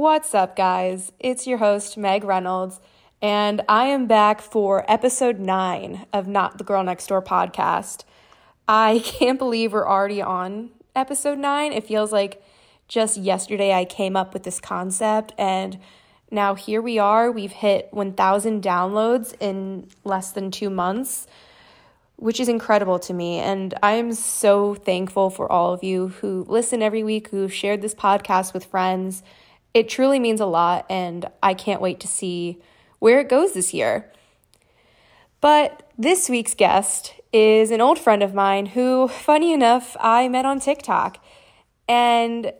What's up, guys? It's your host, Meg Reynolds, and I am back for episode nine of Not the Girl Next Door podcast. I can't believe we're already on episode nine. It feels like just yesterday I came up with this concept, and now here we are. We've hit 1,000 downloads in less than two months, which is incredible to me. And I am so thankful for all of you who listen every week, who shared this podcast with friends it truly means a lot, and I can't wait to see where it goes this year. But this week's guest is an old friend of mine who, funny enough, I met on TikTok. And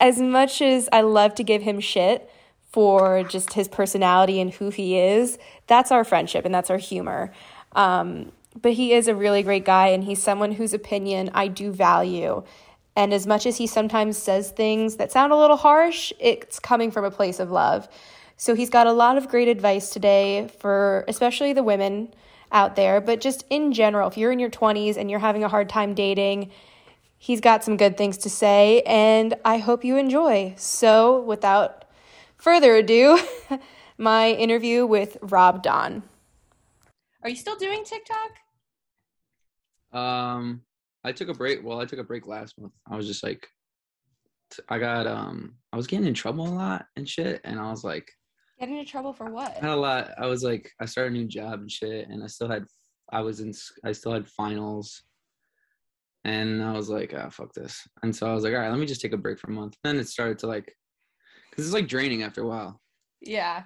as much as I love to give him shit for just his personality and who he is, that's our friendship and that's our humor. Um, but he is a really great guy, and he's someone whose opinion I do value. And as much as he sometimes says things that sound a little harsh, it's coming from a place of love. So he's got a lot of great advice today for especially the women out there, but just in general, if you're in your 20s and you're having a hard time dating, he's got some good things to say, and I hope you enjoy. So, without further ado, my interview with Rob Don. Are you still doing TikTok? Um, I took a break. Well, I took a break last month. I was just like, I got um, I was getting in trouble a lot and shit, and I was like, getting in trouble for what? Had a lot. I was like, I started a new job and shit, and I still had, I was in, I still had finals, and I was like, ah, oh, fuck this. And so I was like, all right, let me just take a break for a month. Then it started to like, because it's like draining after a while. Yeah.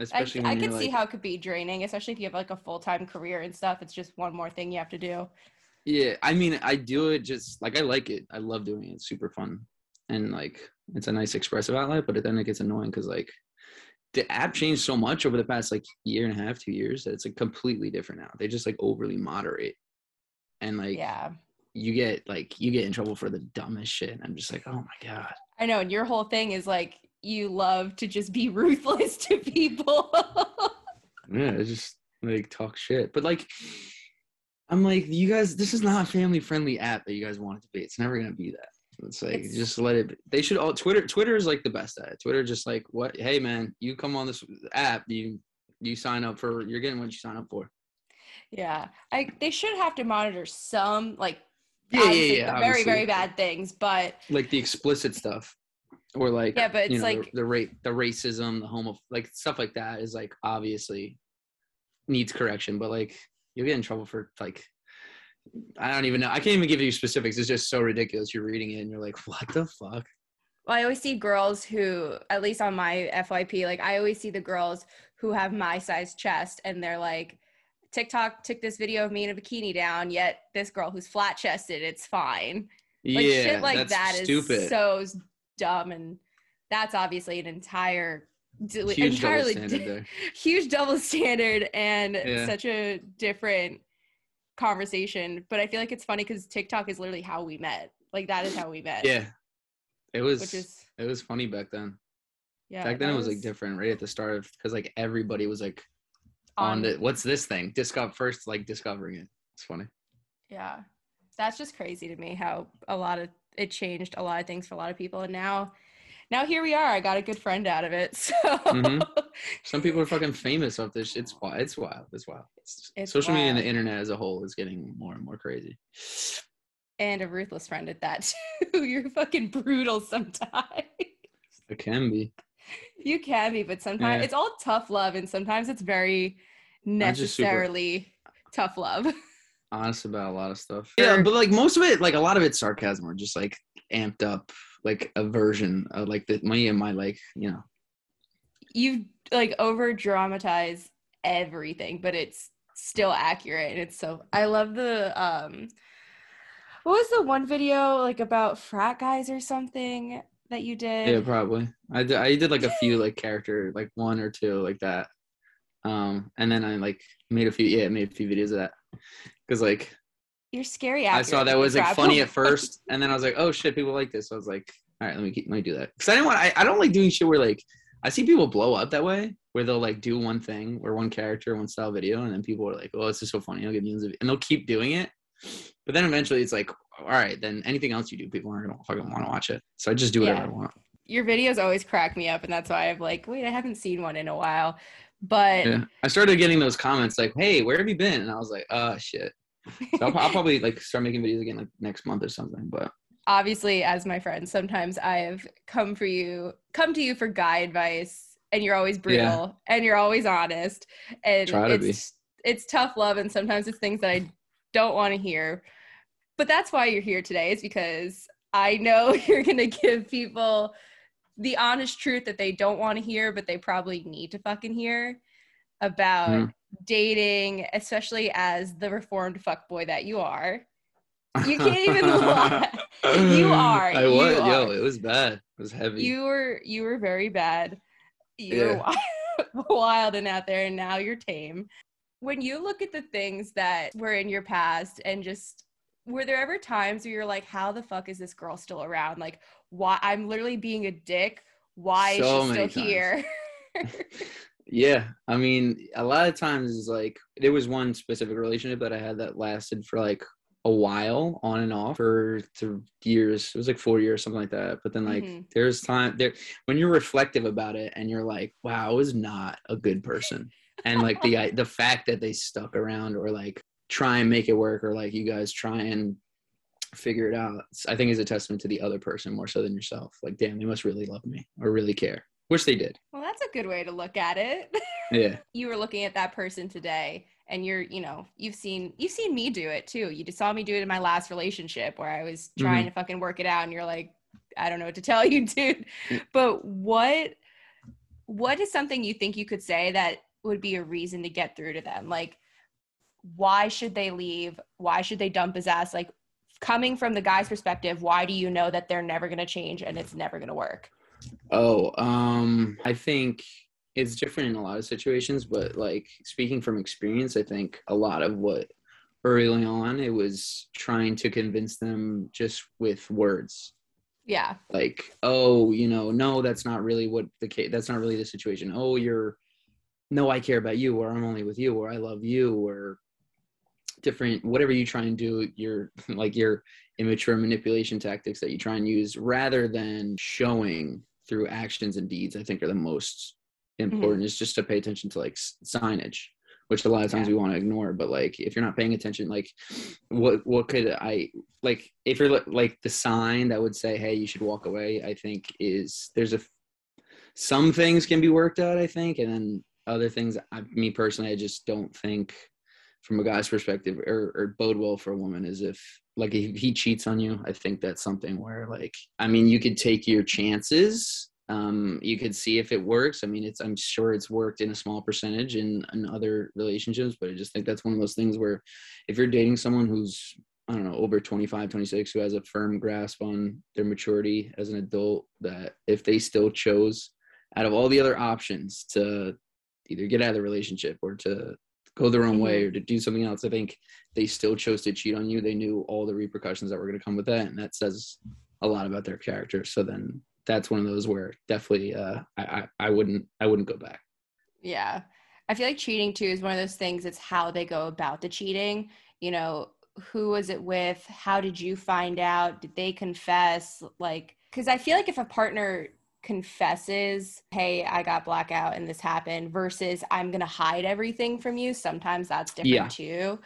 Especially I, I can see like, how it could be draining, especially if you have like a full time career and stuff. It's just one more thing you have to do. Yeah, I mean, I do it just like I like it. I love doing it. It's super fun, and like it's a nice expressive outlet. But then it gets annoying because like the app changed so much over the past like year and a half, two years that it's like completely different now. They just like overly moderate, and like yeah, you get like you get in trouble for the dumbest shit. And I'm just like, oh my god. I know, and your whole thing is like you love to just be ruthless to people. yeah, just like talk shit, but like I'm like, you guys, this is not a family friendly app that you guys want it to be. It's never gonna be that. It's like it's, just let it. Be. They should all Twitter. Twitter is like the best at it. Twitter just like what? Hey man, you come on this app, you you sign up for. You're getting what you sign up for. Yeah, I they should have to monitor some like yeah yeah yeah very obviously. very bad things, but like the explicit stuff or like yeah, but it's you know, like the, the rate the racism, the homo like stuff like that is like obviously needs correction, but like you'll get in trouble for like I don't even know. I can't even give you specifics. It's just so ridiculous. You're reading it and you're like, what the fuck? Well, I always see girls who, at least on my FYP, like I always see the girls who have my size chest and they're like, TikTok took this video of me in a bikini down, yet this girl who's flat chested, it's fine. Like yeah, shit like that stupid. is so dumb. And that's obviously an entire huge entirely double standard huge double standard and yeah. such a different conversation. But I feel like it's funny because TikTok is literally how we met. Like that is how we met. Yeah, it was. Which is it was funny back then. Yeah, back then it was, was like different right at the start of because like everybody was like on, on the what's this thing discover first like discovering it. It's funny. Yeah, that's just crazy to me how a lot of it changed a lot of things for a lot of people and now now here we are i got a good friend out of it so Mhm. Some people are fucking famous off this. It's wild. It's wild. It's wild. It's, It's social media and the internet as a whole is getting more and more crazy. and a ruthless friend at that too you're fucking brutal sometimes It can be. you can be but sometimes Yeah. it's all tough love and sometimes it's very necessarily tough love honest about a lot of stuff. Yeah, but like most of it, like a lot of it's sarcasm or just like amped up, like a version of like the me and my like you know. you like over dramatize everything but it's still accurate and it's so i love the um what was the one video like about frat guys or something that you did Yeah, probably. I did. I did like a few like character, like one or two like that. Um, and then I like made a few. Yeah, made a few videos of that because like you're scary I saw that was like funny at first, and then I was like, oh shit, people like this. So I was like, all right, let me keep, let me do that because I didn't want. I, I don't like doing shit where like I see people blow up that way where they'll like do one thing or one character, one style video, and then people are like, oh, this is so funny. I'll get millions of, and they'll keep doing it. But then eventually it's like, all right, then anything else you do, people aren't gonna fucking want to watch it. So I just do whatever Yeah. I want. your videos always crack me up and that's why i'm like wait i haven't seen one in a while but Yeah, I started getting those comments like, "Hey, where have you been?" And I was like, "Oh shit." So I'll, I'll probably like start making videos again like next month or something. But obviously as my friend sometimes i have come for you come to you for guy advice and you're always brutal and you're always honest and to be. it's it's tough love and sometimes it's things that i don't want to hear but that's why you're here today is because i know you're going to give people the honest truth that they don't want to hear but they probably need to fucking hear about Mhm. dating especially as the reformed fuckboy that you are You can't even lie. You are, I was. Yo, it was bad. It was heavy. you were you were very bad you were Yeah. wild, wild and out there and now you're tame when you look at the things that were in your past and just were there ever times where you're like how the fuck is this girl still around like why i'm literally being a dick why So is she still times. here yeah, I mean, a lot of times like there was one specific relationship that I had that lasted for like a while, on and off for th- years. It was like four years, something like that. But then like Mhm. there's time there when you're reflective about it and you're like, wow, I was not a good person. And like the the fact that they stuck around or like try and make it work or like you guys try and figure it out, I think is a testament to the other person more so than yourself. Like, damn, they must really love me or really care, which they did. well that's a good way to look at it. Yeah. you were looking at that person today and you're you know you've seen you've seen me do it too. You just saw me do it in my last relationship where i was mm-hmm. trying to fucking work it out and you're like i don't know what to tell you dude. But what what is something you think you could say that would be a reason to get through to them? Like why should they leave? Why should they dump his ass? Like coming from the guy's perspective why do you know that they're never going to change and it's never going to work Oh, um, I think it's different in a lot of situations, but like speaking from experience, I think a lot of what early on it was trying to convince them just with words. yeah Like, oh, you know, no, that's not really what the case. That's not really the situation. Oh, you're, no, I care about you, or I'm only with you, or I love you, or different whatever you try and do your like your immature manipulation tactics that you try and use rather than showing through actions and deeds i think are the most mm-hmm. important is just to pay attention to like signage which a lot of times Yeah. we want to ignore but like if you're not paying attention like what what could i like if you're like the sign that would say hey you should walk away i think is there's a some things can be worked out i think and then other things I, me personally i just don't think from a guy's perspective or, or bode well for a woman is if like if he cheats on you i think that's something where like i mean you could take your chances. Um you could see if it works. I mean it's i'm sure it's worked in a small percentage in, in other relationships but i just think that's one of those things where if you're dating someone who's i don't know over 25 26 who has a firm grasp on their maturity as an adult that if they still chose out of all the other options to either get out of the relationship or to go their own way or to do something else. I think they still chose to cheat on you. They knew all the repercussions that were going to come with that, and that says a lot about their character. So then that's one of those where definitely uh, I, I I wouldn't I wouldn't go back. Yeah. I feel like cheating too is one of those things, it's how they go about the cheating. You know, who was it with how did you find out did they confess like because i feel like if a partner confesses hey i got blackout and this happened versus i'm gonna hide everything from you. Sometimes that's different Yeah. too.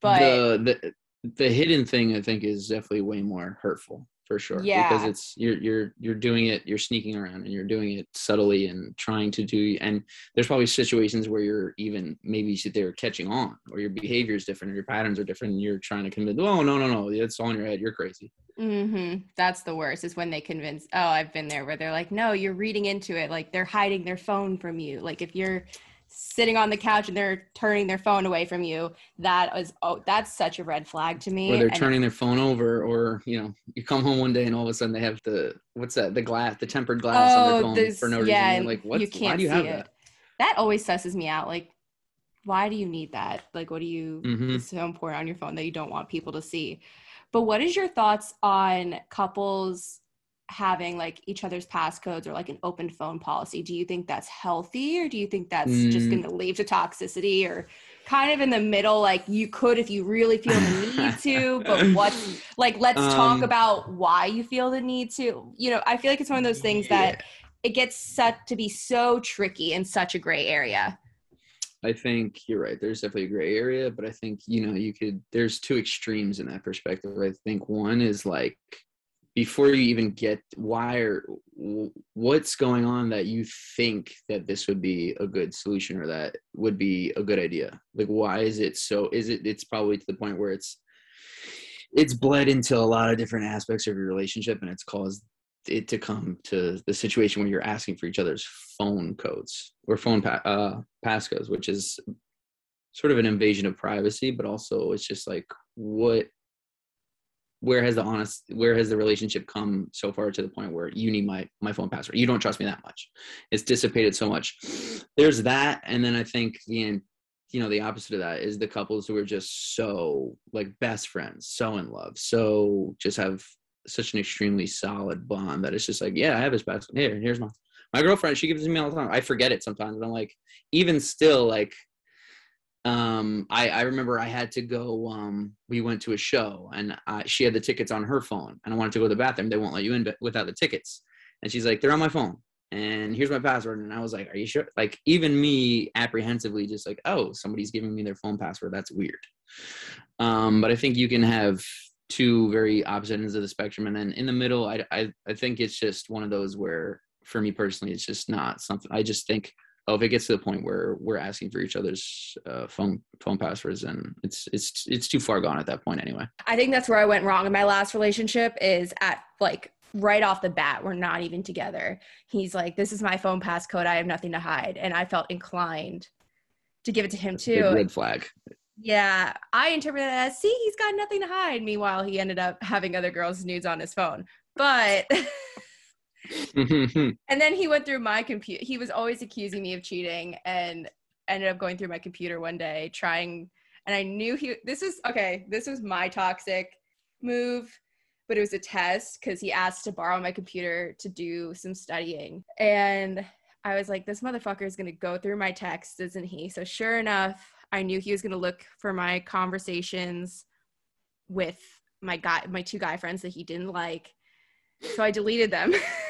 But the, the the hidden thing I think is definitely way more hurtful for sure. yeah. Because it's you're you're you're doing it, you're sneaking around and you're doing it subtly and trying to do and there's probably situations where you're even maybe they're catching on or your behavior is different or your patterns are different and you're trying to convince oh no no no it's all in your head, you're crazy. mm-hmm. That's the worst is when they convince, oh, I've been there where they're like, no, you're reading into it. Like they're hiding their phone from you. Like if you're sitting on the couch and they're turning their phone away from you, that is, oh, that's such a red flag to me. Or they're And- turning their phone over or you know, you come home one day and all of a sudden they have the what's that, the glass, the tempered glass on their phone Oh, this- for no reason. yeah, You're like what you why can't do you have see that? it. That always susses me out. Like, why do you need that? Like, what do you, Mhm. it's so important on your phone that you don't want people to see. But what is your thoughts on couples having like each other's passcodes or like an open phone policy? Do you think that's healthy or do you think that's just Mm. going to lead to toxicity or kind of in the middle? Like, you could if you really feel the need to, but what's like, let's talk Um, about why you feel the need to. You know, I feel like it's one of those things that it gets set to be so tricky in such a gray area. I think you're right. There's definitely a gray area, but I think, you know, you could, there's two extremes in that perspective. I think one is like, before you even get why or what's going on that you think that this would be a good solution or that would be a good idea? Like why is it so is it it's probably to the point where it's it's bled into a lot of different aspects of your relationship and it's caused it to come to the situation where you're asking for each other's phone codes or phone pa- uh, passcodes which is sort of an invasion of privacy but also it's just like what where has the honest where has the relationship come so far to the point where you need my my phone password? You don't trust me that much. It's dissipated so much. There's that and then i think the you know the opposite of that is the couples who are just so like best friends so in love so just have such an extremely solid bond that it's just like yeah i have his password. Here here's my my girlfriend she gives me all the time. I forget it sometimes i'm like even still like um I, I remember I had to go um we went to a show and uh, she had the tickets on her phone and I wanted to go to the bathroom. They won't let you in without the tickets. And she's like they're on my phone. And here's my password. And I was like are you sure? Like even me apprehensively just like oh somebody's giving me their phone password. That's weird. Um but I think you can have two very opposite ends of the spectrum. And then in the middle I I, I think it's just one of those where for me personally it's just not something I just think oh, if it gets to the point where we're asking for each other's uh, phone phone passwords, and it's it's it's too far gone at that point anyway. I think that's where I went wrong in my last relationship is at like right off the bat, we're not even together. He's like, This is my phone passcode. I have nothing to hide. And I felt inclined to give it to him That's too. red flag. Yeah. I interpreted it as see, he's got nothing to hide. Meanwhile, he ended up having other girls' nudes on his phone. But And then he went through my computer. He was always accusing me of cheating and ended up going through my computer one day trying. And I knew he, this is okay, this was my toxic move, but it was a test because he asked to borrow my computer to do some studying. And I was like, this motherfucker is going to go through my texts, isn't he? So sure enough, I knew he was going to look for my conversations with my guy, my two guy friends that he didn't like. So I deleted them.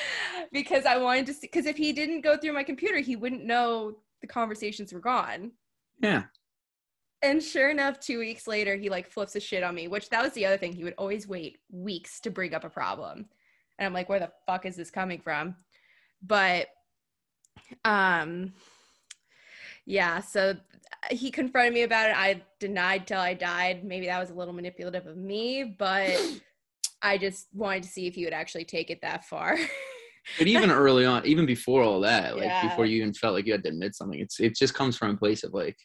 because I wanted to see because if he didn't go through my computer, he wouldn't know the conversations were gone. yeah, And sure enough, two weeks later, he like flips a shit on me, which that was the other thing. He would always wait weeks to bring up a problem. And I'm like, where the fuck is this coming from? But um yeah, so he confronted me about it. I denied till I died. Maybe that was a little manipulative of me, but I just wanted to see if you would actually take it that far. but even early on, even before all that, like Yeah. before you even felt like you had to admit something, it's it just comes from a place of like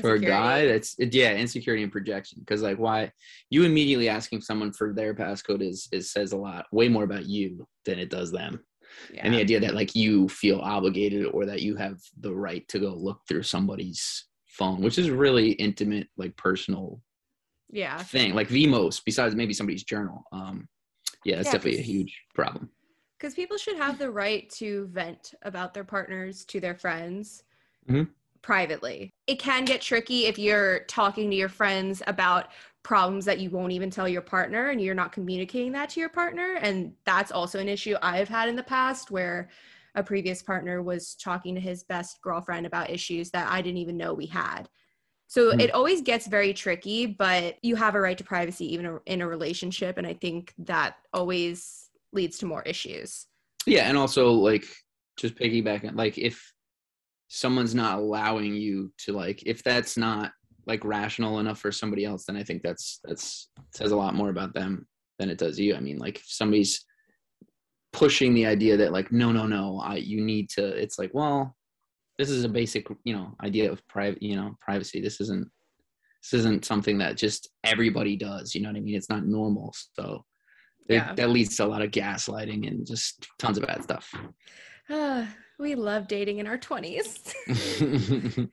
for a guy that's it, yeah insecurity and projection because like why you immediately asking someone for their passcode is is says a lot way more about you than it does them yeah. and the idea that like you feel obligated or that you have the right to go look through somebody's phone which is really intimate like personal yeah. thing like the most besides maybe somebody's journal um yeah it's Yeah, definitely a huge problem because people should have the right to vent about their partners to their friends Mhm. privately. It can get tricky if you're talking to your friends about problems that you won't even tell your partner and you're not communicating that to your partner. And that's also an issue I've had in the past where a previous partner was talking to his best girlfriend about issues that I didn't even know we had. So mm-hmm. it always gets very tricky, but you have a right to privacy even in a relationship. And I think that always leads to more issues. Yeah. And also, like, just piggybacking, like, if someone's not allowing you to, like, if that's not like rational enough for somebody else, then I think that's, that's says a lot more about them than it does you. I mean, like, if somebody's, pushing the idea that like no no no I, you need to it's like well this is a basic you know idea of private you know privacy. This isn't this isn't something that just everybody does you know what i mean? It's not normal. So yeah. that leads to a lot of gaslighting and just tons of bad stuff. Uh, we love dating in our 20s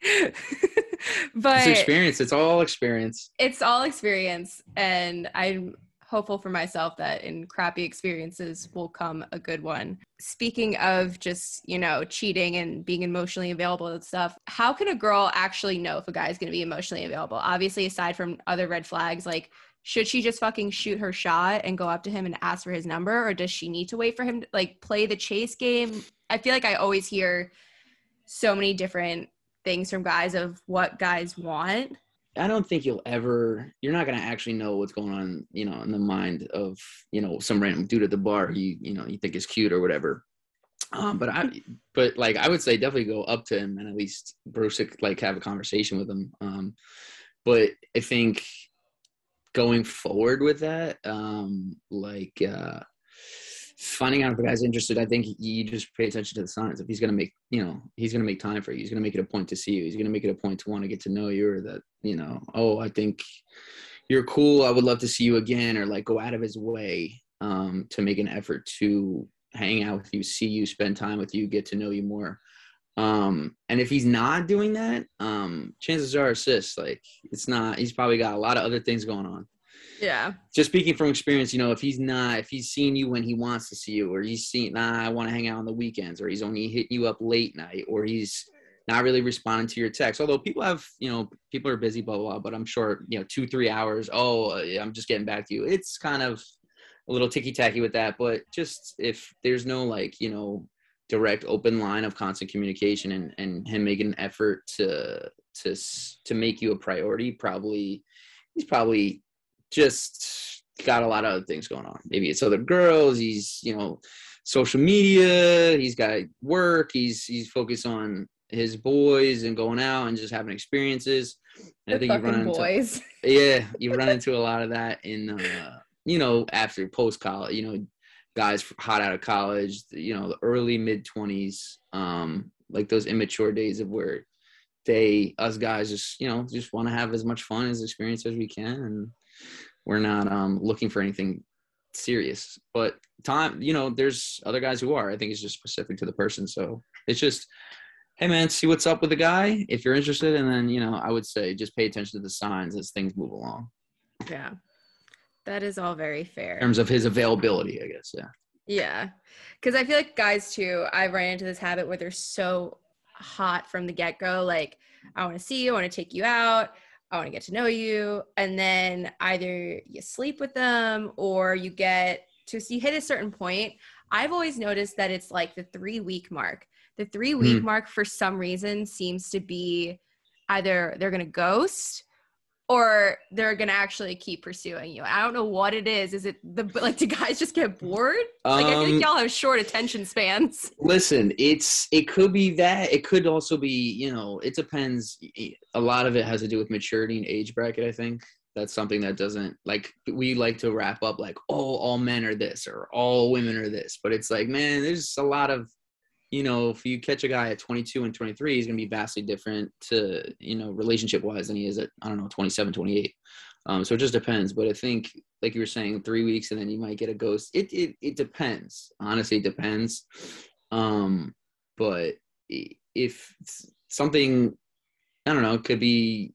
but it's experience. It's all experience. It's all experience. And i'm hopeful for myself that in crappy experiences will come a good one. Speaking of just, you know, cheating and being emotionally available and stuff, how can a girl actually know if a guy is going to be emotionally available? Obviously, aside from other red flags, like should she just fucking shoot her shot and go up to him and ask for his number or does she need to wait for him to like play the chase game? I feel like I always hear so many different things from guys of what guys want I don't think you'll ever you're not gonna actually know what's going on, you know, in the mind of, you know, some random dude at the bar you, you know, you think is cute or whatever. Um, but I but like I would say definitely go up to him and at least Bruce like have a conversation with him. Um, but I think going forward with that, um, like uh finding out if a guy's interested, I think you just pay attention to the signs. If he's going to make, you know, he's going to make time for you. He's going to make it a point to see you. He's going to make it a point to want to get to know you or that, you know, oh, I think you're cool. I would love to see you again or like go out of his way um, to make an effort to hang out with you, see you, spend time with you, get to know you more. Um, and if he's not doing that, um, chances are assists. Like it's not, he's probably got a lot of other things going on. Yeah. Just speaking from experience, you know, if he's not, if he's seeing you when he wants to see you, or he's seeing, nah, I want to hang out on the weekends, or he's only hitting you up late night, or he's not really responding to your text. Although people have, you know, people are busy, blah, blah, blah, but I'm sure, you know, two, three hours, oh, I'm just getting back to you. It's kind of a little ticky tacky with that. But just if there's no like, you know, direct open line of constant communication and, and him making an effort to, to, to make you a priority, probably, he's probably just got a lot of other things going on. Maybe it's other girls. He's you know social media. He's got work. He's he's focused on his boys and going out and just having experiences. And I think you run into boys. yeah, you run into a lot of that in uh, you know after post college. You know, guys hot out of college. You know, the early mid twenties. Um, like those immature days of where they us guys just you know just want to have as much fun as experience as we can and we're not um, looking for anything serious. But time, you know, there's other guys who are. I think it's just specific to the person. So it's just, hey man, see what's up with the guy if you're interested, and then you know, I would say just pay attention to the signs as things move along. Yeah, that is all very fair. In terms of his availability, I guess. Yeah. Yeah, because I feel like guys too. I've ran into this habit where they're so hot from the get go. Like, I want to see you, I want to take you out. I want to get to know you. And then either you sleep with them or you get to see hit a certain point. I've always noticed that it's like the three week mark. The three week mm. mark, for some reason, seems to be either they're going to ghost or they're gonna actually keep pursuing you. I don't know what it is. Is it the like do guys just get bored? Like I think um, y'all have short attention spans. Listen, it's it could be that. It could also be you know it depends. A lot of it has to do with maturity and age bracket. I think that's something that doesn't like we like to wrap up like oh all men are this or all women are this, but it's like man, there's a lot of you know, if you catch a guy at 22 and 23, he's going to be vastly different to, you know, relationship wise than he is at, I don't know, 27, 28. Um, so it just depends. But I think, like you were saying, three weeks and then you might get a ghost. It, it, it depends. Honestly, it depends. Um, but if something, I don't know, could be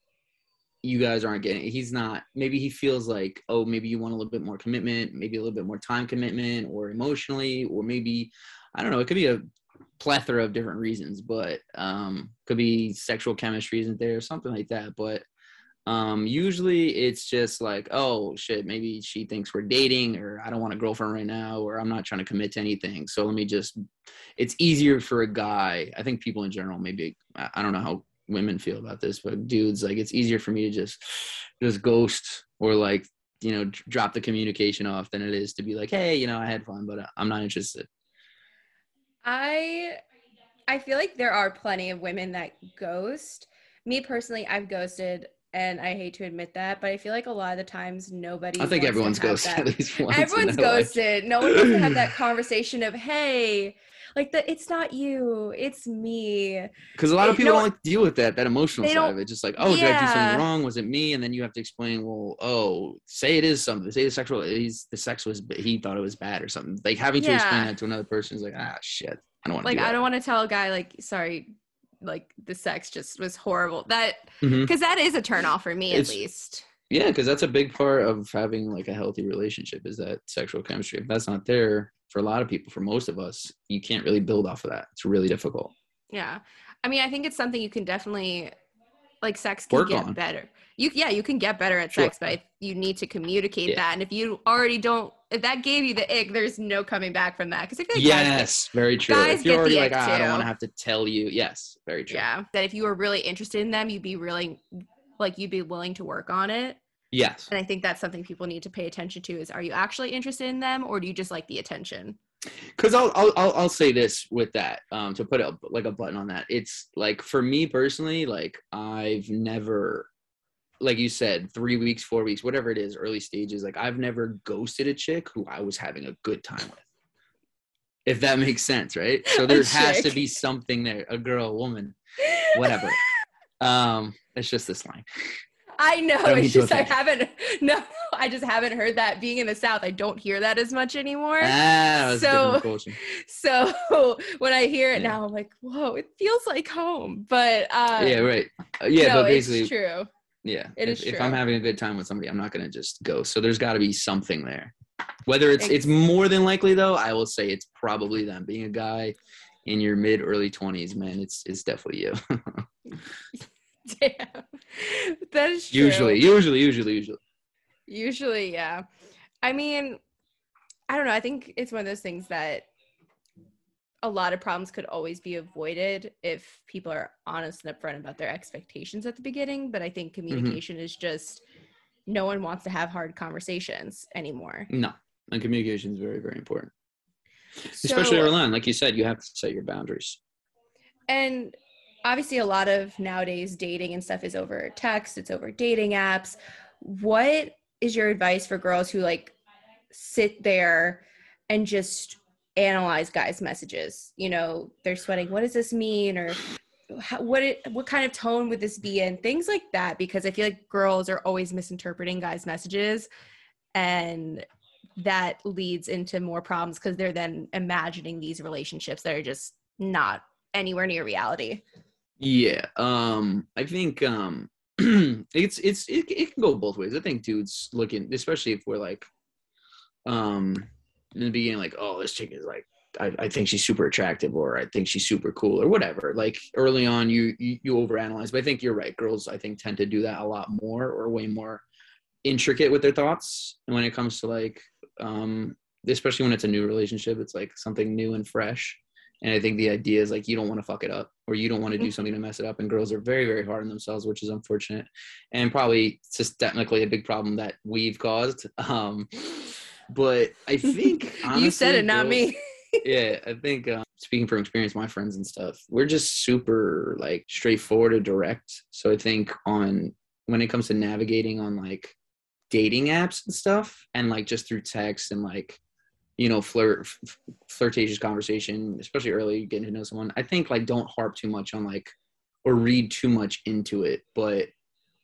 you guys aren't getting he's not maybe he feels like oh maybe you want a little bit more commitment maybe a little bit more time commitment or emotionally or maybe i don't know it could be a plethora of different reasons, but um, could be sexual chemistry isn't there, or something like that. But um, usually it's just like, oh shit, maybe she thinks we're dating, or I don't want a girlfriend right now, or I'm not trying to commit to anything. So let me just. It's easier for a guy. I think people in general, maybe I don't know how women feel about this, but dudes, like it's easier for me to just just ghost or like you know drop the communication off than it is to be like, hey, you know, I had fun, but I'm not interested. I I feel like there are plenty of women that ghost. Me personally, I've ghosted and I hate to admit that, but I feel like a lot of the times nobody. I think everyone's ghosted that. at least once. Everyone's ghosted. Life. No one wants to have that conversation of, "Hey, like the it's not you, it's me." Because a lot of people don't like to deal with that that emotional side of it. Just like, oh, yeah. did I do something wrong? Was it me? And then you have to explain, well, oh, say it is something. Say the sexual, he's the sex was he thought it was bad or something. Like having to yeah. explain that to another person is like, ah, shit. I don't want like I don't want to tell a guy like sorry like the sex just was horrible. That because mm-hmm. is a turn off for me it's, at least. Yeah, because that's a big part of having like a healthy relationship is that sexual chemistry. If that's not there for a lot of people, for most of us, you can't really build off of that. It's really difficult. Yeah, I mean, I think it's something you can definitely like sex can Work get on. better. You yeah, you can get better at sure. sex, but you need to communicate yeah. that. And if you already don't, if that gave you the ick, there's no coming back from that. Because I feel like yes, guys, very true. if you're already like, ah, I don't want to have to tell you. Yes, very true. Yeah, that if you were really interested in them, you'd be really like you'd be willing to work on it. Yes. And I think that's something people need to pay attention to: is are you actually interested in them, or do you just like the attention? Because I'll, I'll I'll say this with that um to put a like a button on that. It's like for me personally like I've never like you said three weeks four weeks whatever it is early stages like I've never ghosted a chick who I was having a good time with. If that makes sense right? So there has to be something there a girl a woman whatever. Um it's just this line I know. I it's just I haven't. No, I just haven't heard that. Being in the South, I don't hear that as much anymore. Ah, so, so when I hear it yeah. now, I'm like, whoa, it feels like home. But uh, yeah, right. Uh, yeah, no, but basically, it's true. Yeah, it if, is if I'm having a good time with somebody, I'm not gonna just go. So there's got to be something there. Whether it's it's more than likely though, I will say it's probably them. Being a guy in your mid early 20s, man, it's it's definitely you. Damn. That is true. Usually, usually, usually, usually. Usually, yeah. I mean, I don't know. I think it's one of those things that a lot of problems could always be avoided if people are honest and upfront about their expectations at the beginning. But I think mm-hmm. communication mm-hmm. is just no one wants to have hard conversations anymore. No, and communication is very, very important. So, Especially online, like you said, you have to set your boundaries. And obviously a lot of nowadays dating and stuff is over text it's over dating apps. What is your advice for girls who like sit there and just analyze guys messages? You know they're sweating what does this mean? or how, what it, what kind of tone would this be in? Things like that because i feel like girls are always misinterpreting guys messages and that leads into more problems because they're then imagining these relationships that are just not anywhere near reality yeah, um, I think um, it's it's it, it can go both ways. I think dudes looking, especially if we're like, um, in the beginning, like, oh, this chick is like, I, I think she's super attractive, or I think she's super cool, or whatever. Like early on, you you, you overanalyze, but I think you're right. Girls, I think, tend to do that a lot more, or way more intricate with their thoughts. And when it comes to like, um, especially when it's a new relationship, it's like something new and fresh and I think the idea is like you don't want to fuck it up or you don't want to do mm-hmm. something to mess it up. And girls are very, very hard on themselves, which is unfortunate. And probably systemically a big problem that we've caused. Um, but I think honestly, you said it, not me. yeah, I think um, speaking from experience, my friends and stuff, we're just super like straightforward and direct. So I think on when it comes to navigating on like dating apps and stuff and like just through text and like you know flirt flirtatious conversation especially early getting to know someone. I think like don't harp too much on like or read too much into it but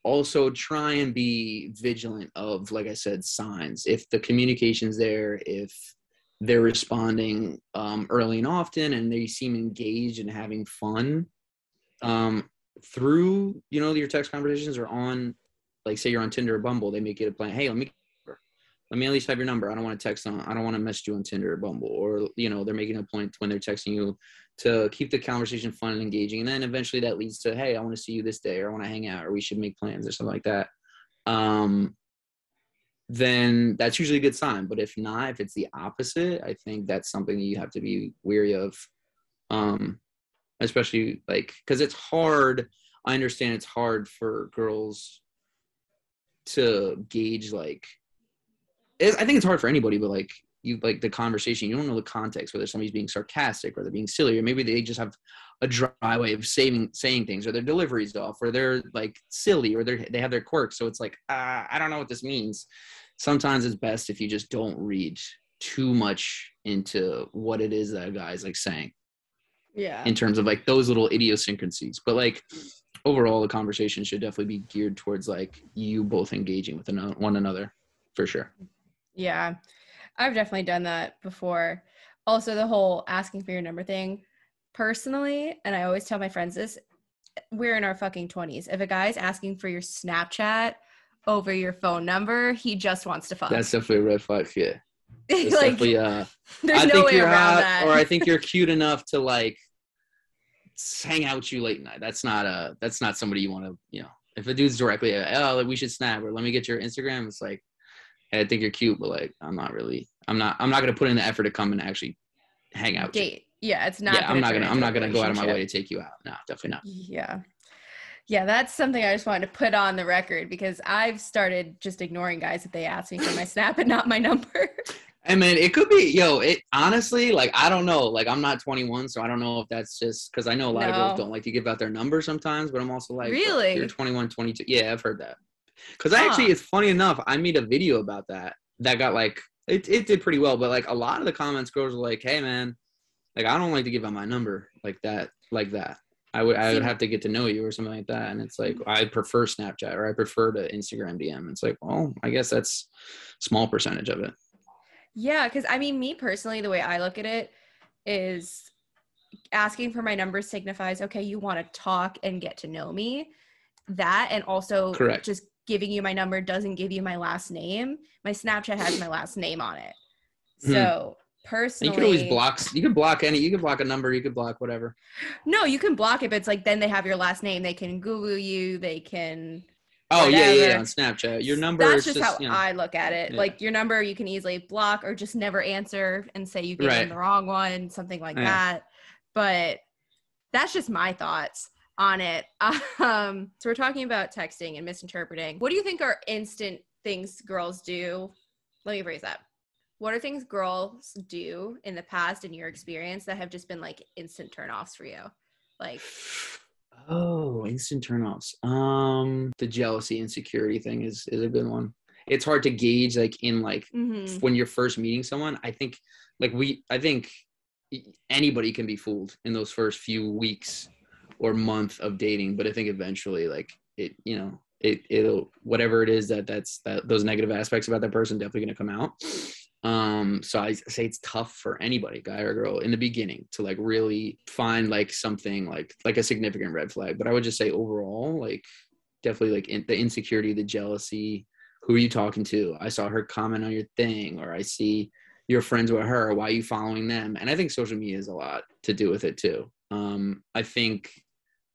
also try and be vigilant of like i said signs. If the communication's there if they're responding um, early and often and they seem engaged and having fun um, through you know your text conversations or on like say you're on tinder or bumble they make it a plan hey let me let me at least have your number. I don't want to text on. I don't want to message you on Tinder or Bumble, or you know, they're making a point when they're texting you to keep the conversation fun and engaging, and then eventually that leads to, hey, I want to see you this day, or I want to hang out, or we should make plans, or something like that. Um, then that's usually a good sign. But if not, if it's the opposite, I think that's something you have to be weary of. Um, especially like because it's hard. I understand it's hard for girls to gauge like I think it's hard for anybody, but like you like the conversation, you don't know the context, whether somebody's being sarcastic or they're being silly, or maybe they just have a dry way of saying saying things, or their delivery's off, or they're like silly, or they they have their quirks. So it's like uh, I don't know what this means. Sometimes it's best if you just don't read too much into what it is that a guy's like saying. Yeah. In terms of like those little idiosyncrasies, but like overall, the conversation should definitely be geared towards like you both engaging with one another, for sure. Yeah, I've definitely done that before. Also, the whole asking for your number thing. Personally, and I always tell my friends this, we're in our fucking 20s. If a guy's asking for your Snapchat over your phone number, he just wants to fuck. That's definitely a red flag. Yeah. like, definitely, uh, there's I no way around hot, that. Or I think you're cute enough to like hang out with you late night. That's not a, that's not somebody you want to, you know, if a dude's directly, oh, we should snap or let me get your Instagram. It's like, hey, I think you're cute, but like I'm not really I'm not I'm not gonna put in the effort to come and actually hang out. Date. Yeah, it's not. Yeah, I'm not gonna I'm not gonna go out of my way to take you out. No, definitely not. Yeah. Yeah, that's something I just wanted to put on the record because I've started just ignoring guys that they ask me for my snap and not my number. I mean, it could be, yo, it honestly, like, I don't know. Like, I'm not 21, so I don't know if that's just because I know a lot no. of girls don't like to give out their number sometimes, but I'm also like, really? You're 21, 22. Yeah, I've heard that. Because I actually, it's funny enough, I made a video about that that got like it, it did pretty well, but like a lot of the comments, girls were like, "Hey, man, like I don't like to give out my number like that, like that. I would I would have to get to know you or something like that." And it's like mm. I prefer Snapchat or I prefer to Instagram DM. It's like, well, I guess that's small percentage of it. Yeah, because I mean, me personally, the way I look at it is asking for my number signifies okay, you want to talk and get to know me. That and also Correct. just giving you my number doesn't give you my last name. My Snapchat has my last name on it. Hmm. So personally, you can always block. You can block any. You can block a number. You can block whatever. No, you can block it, but it's like then they have your last name. They can Google you. They can. Oh whatever. yeah, yeah, on Snapchat. Your number. That's just, just, how you know, I look at it. Yeah. Like your number, you can easily block or just never answer and say you gave right. them the wrong one, something like yeah. that. But that's just my thoughts on it. Um, so we're talking about texting and misinterpreting. What do you think are instant things girls do? Let me phrase that. What are things girls do in the past in your experience that have just been like instant turnoffs for you? Like Oh, instant turnoffs. Um the jealousy insecurity thing is is a good one. It's hard to gauge like in like mm-hmm. when you're first meeting someone. I think like we I think anybody can be fooled in those first few weeks or month of dating but i think eventually like it you know it it'll whatever it is that that's that those negative aspects about that person definitely going to come out. Um so i say it's tough for anybody guy or girl in the beginning to like really find like something like like a significant red flag. But i would just say overall like definitely like in, the insecurity the jealousy who are you talking to? I saw her comment on your thing or i see you're friends with her why are you following them? And i think social media has a lot to do with it too. Um i think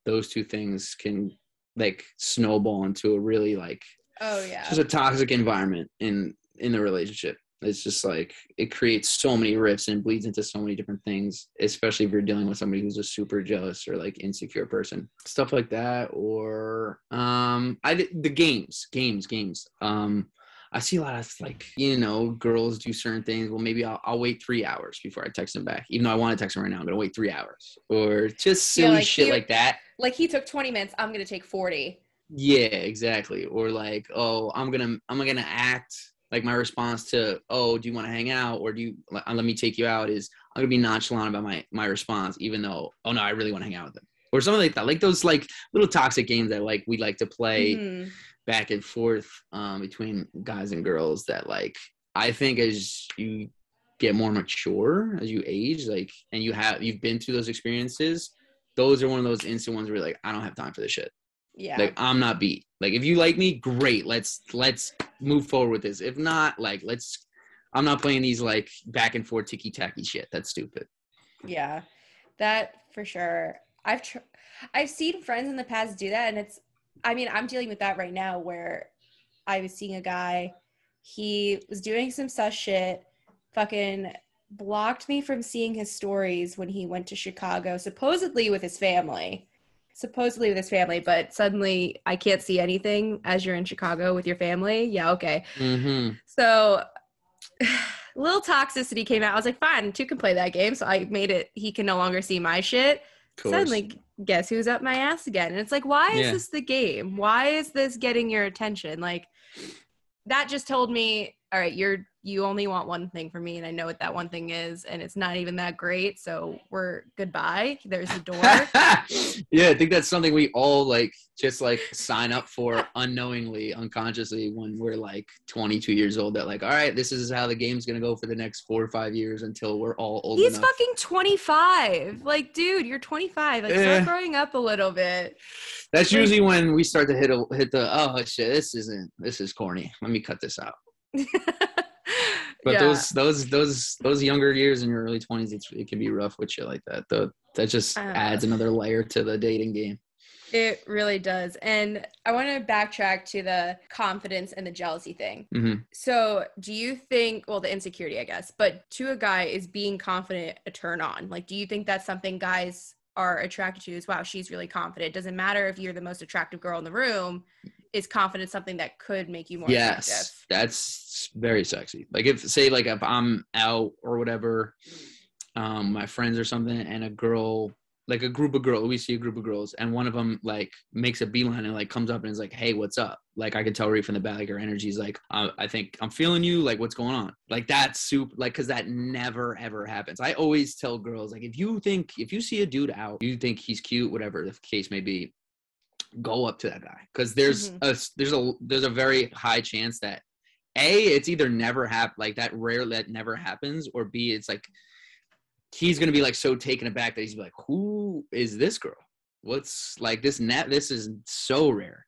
those two things can like snowball into a really like oh yeah. just a toxic environment in in the relationship. It's just like it creates so many rifts and bleeds into so many different things especially if you're dealing with somebody who's a super jealous or like insecure person. Stuff like that or um i the games games games. Um I see a lot of like, you know, girls do certain things. Well, maybe I'll, I'll wait three hours before I text them back. Even though I want to text them right now, I'm going to wait three hours or just silly yeah, like shit he, like that. Like he took 20 minutes. I'm going to take 40. Yeah, exactly. Or like, oh, I'm going to, I'm going to act like my response to, oh, do you want to hang out? Or do you, let me take you out is I'm going to be nonchalant about my, my response, even though, oh no, I really want to hang out with them or something like that. Like those like little toxic games that like we like to play mm-hmm back and forth um, between guys and girls that like I think as you get more mature as you age, like and you have you've been through those experiences, those are one of those instant ones where like I don't have time for this shit. Yeah. Like I'm not beat. Like if you like me, great. Let's let's move forward with this. If not, like let's. I'm not playing these like back and forth ticky tacky shit. That's stupid. Yeah, that for sure. I've tr- I've seen friends in the past do that, and it's. I mean, I'm dealing with that right now, where I was seeing a guy. He was doing some sus shit. Fucking blocked me from seeing his stories when he went to Chicago, supposedly with his family. Supposedly with his family, but suddenly I can't see anything as you're in Chicago with your family. Yeah, okay. Mm-hmm. So little toxicity came out. I was like, fine, two can play that game. So I made it he can no longer see my shit. Suddenly, guess who's up my ass again? And it's like, why is Yeah. this the game? Why is this getting your attention? Like that just told me, all right, you're you only want one thing from me, and I know what that one thing is, and it's not even that great. So we're goodbye. There's the door. yeah, I think that's something we all like just like sign up for unknowingly, unconsciously when we're like 22 years old. That like, all right, this is how the game's gonna go for the next four or five years until we're all old He's enough. fucking 25. Like, dude, you're 25. Like, Eh. start growing up a little bit. That's usually when we start to hit a, hit the oh shit, this isn't this is corny. Let me cut this out. But Yeah. those those those those younger years in your early 20s, it's, it can be rough with shit like that. Though that just adds another layer to the dating game. It really does. And I want to backtrack to the confidence and the jealousy thing. Mhm. So, do you think, well, the insecurity, I guess, but to a guy, is being confident a turn on? Like, do you think that's something guys are attracted to? Is wow, she's really confident. Doesn't matter if you're the most attractive girl in the room. Is confidence something that could make you more yes attractive? that's very sexy. Like if say like if i'm out or whatever um my friends or something and a girl like a group of girls we see a group of girls and one of them like makes a beeline and like comes up and is like hey what's up? Like i can tell right from the back like her energy's like uh, i think i'm feeling you. Like what's going on? Like that's super like because that never ever happens. I always tell girls like if you think if you see a dude out you think he's cute whatever the case may be go up to that guy because there's Mhm. a there's a there's a very high chance that a it's either never hap like that rare that never happens or b it's like he's gonna be like so taken aback that he's like who is this girl what's like this net this is so rare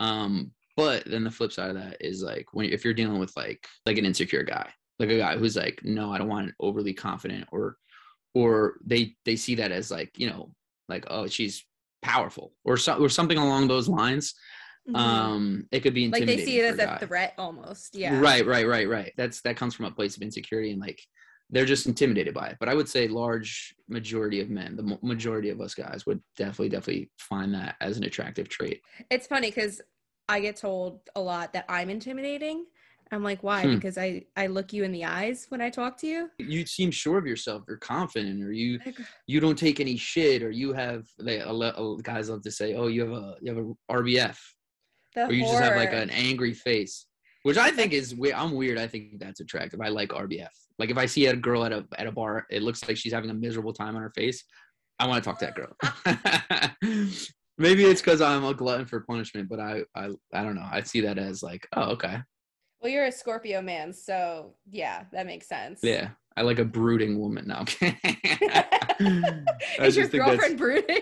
um but then the flip side of that is like when if you're dealing with like like an insecure guy like a guy who's like no i don't want an overly confident or or they they see that as like you know like oh she's powerful or so, or something along those lines Mhm. um it could be like they see it as guy. a threat almost. Yeah. Right, right, right, right. That's that comes from a place of insecurity and like they're just intimidated by it. But I would say large majority of men, the majority of us guys would definitely, definitely find that as an attractive trait. It's funny because I get told a lot that I'm intimidating. I'm like, why? Hmm. Because I I look you in the eyes when I talk to you. You seem sure of yourself. You're confident, or you Like, you don't take any shit, or you have. A a- guys love to say, "Oh, you have a you have a RBF," the or you just have like an angry face, which I think is weird. I'm weird. I think that's attractive. I like RBF. Like if I see a girl at a at a bar, it looks like she's having a miserable time on her face. I want to talk to that girl. Maybe it's because I'm a glutton for punishment, but I, I I don't know. I see that as like, oh okay, Well, you're a Scorpio man, so yeah, that makes sense. yeah. I like a brooding woman. No, I'm kidding. I Is your girlfriend brooding?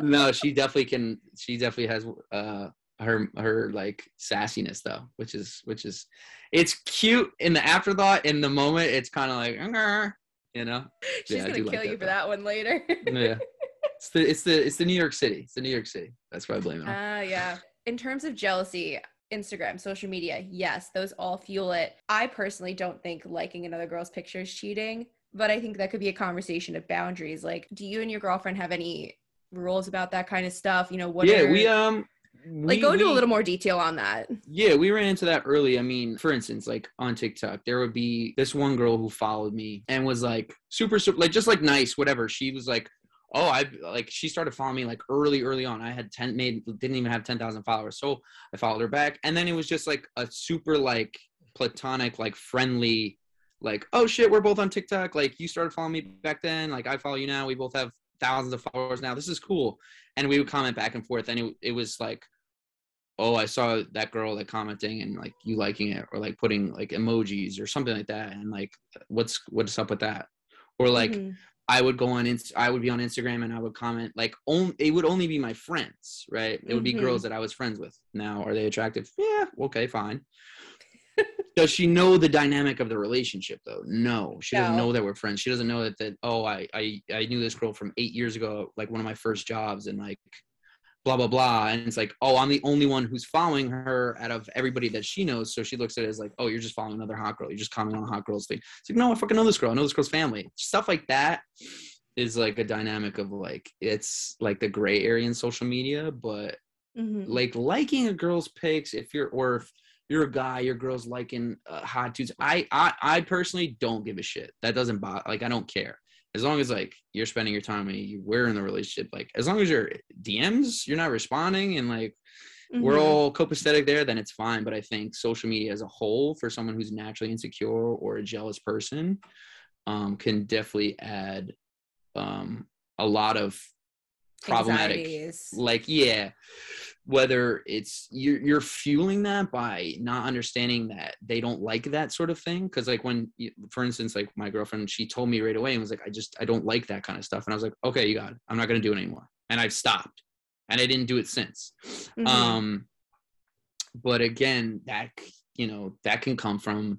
no, she definitely can. She definitely has uh her her like sassiness though, which is which is it's cute in the afterthought. In the moment, it's kind of like you know. She's Yeah, gonna kill like you for though. that one later. Yeah, it's the it's the it's the New York City. It's the New York City. That's why I blame it on. Ah, yeah. In terms of jealousy, Instagram, social media, yes, those all fuel it. I personally don't think liking another girl's picture is cheating, but I think that could be a conversation of boundaries. Like, do you and your girlfriend have any rules about that kind of stuff? You know, what yeah, are- we um like we- go into a little more detail on that. Yeah, we ran into that early. I mean, for instance, like on TikTok, there would be this one girl who followed me and was like super, super like just like nice, whatever. She was like, oh, I like she started following me like early, early on. I had ten made didn't even have ten thousand followers, so I followed her back, and then it was just like a super like platonic, like friendly, like oh shit, we're both on TikTok. Like you started following me back then, like I follow you now. We both have thousands of followers now. This is cool, and we would comment back and forth, and it it was like oh i saw that girl like commenting and like you liking it or like putting like emojis or something like that and like what's what's up with that or like Mhm. I would go on Inst- i would be on instagram and i would comment like only it would only be my friends right it would be Mhm. girls that i was friends with now are they attractive yeah okay fine does she know the dynamic of the relationship though? No, she doesn't know that we're friends. She doesn't know that that oh I I I knew this girl from eight years ago, like one of my first jobs, and like blah blah blah. And it's like oh I'm the only one who's following her out of everybody that she knows. So she looks at it as like oh you're just following another hot girl. You're just commenting on a hot girl's thing. It's like no I fucking know this girl. I know this girl's family. Stuff like that is like a dynamic of like it's like the gray area in social media, but Mhm. like liking a girl's pics if you're or if you're a guy your girl's liking uh, hot dudes I, I i personally don't give a shit that doesn't bother like i don't care as long as like you're spending your time and you we're in the relationship like as long as your dms you're not responding and like we're Mhm. all copacetic there then it's fine but i think social media as a whole for someone who's naturally insecure or a jealous person um, can definitely add um, a lot of problematic Anxieties. like yeah whether it's you're, you're fueling that by not understanding that they don't like that sort of thing. Because like when for instance like my girlfriend she told me right away and was like i just i don't like that kind of stuff. And i was like okay you got it. I'm not going to do it anymore. And i've stopped. And i didn't do it since. Mhm. um but again that you know that can come from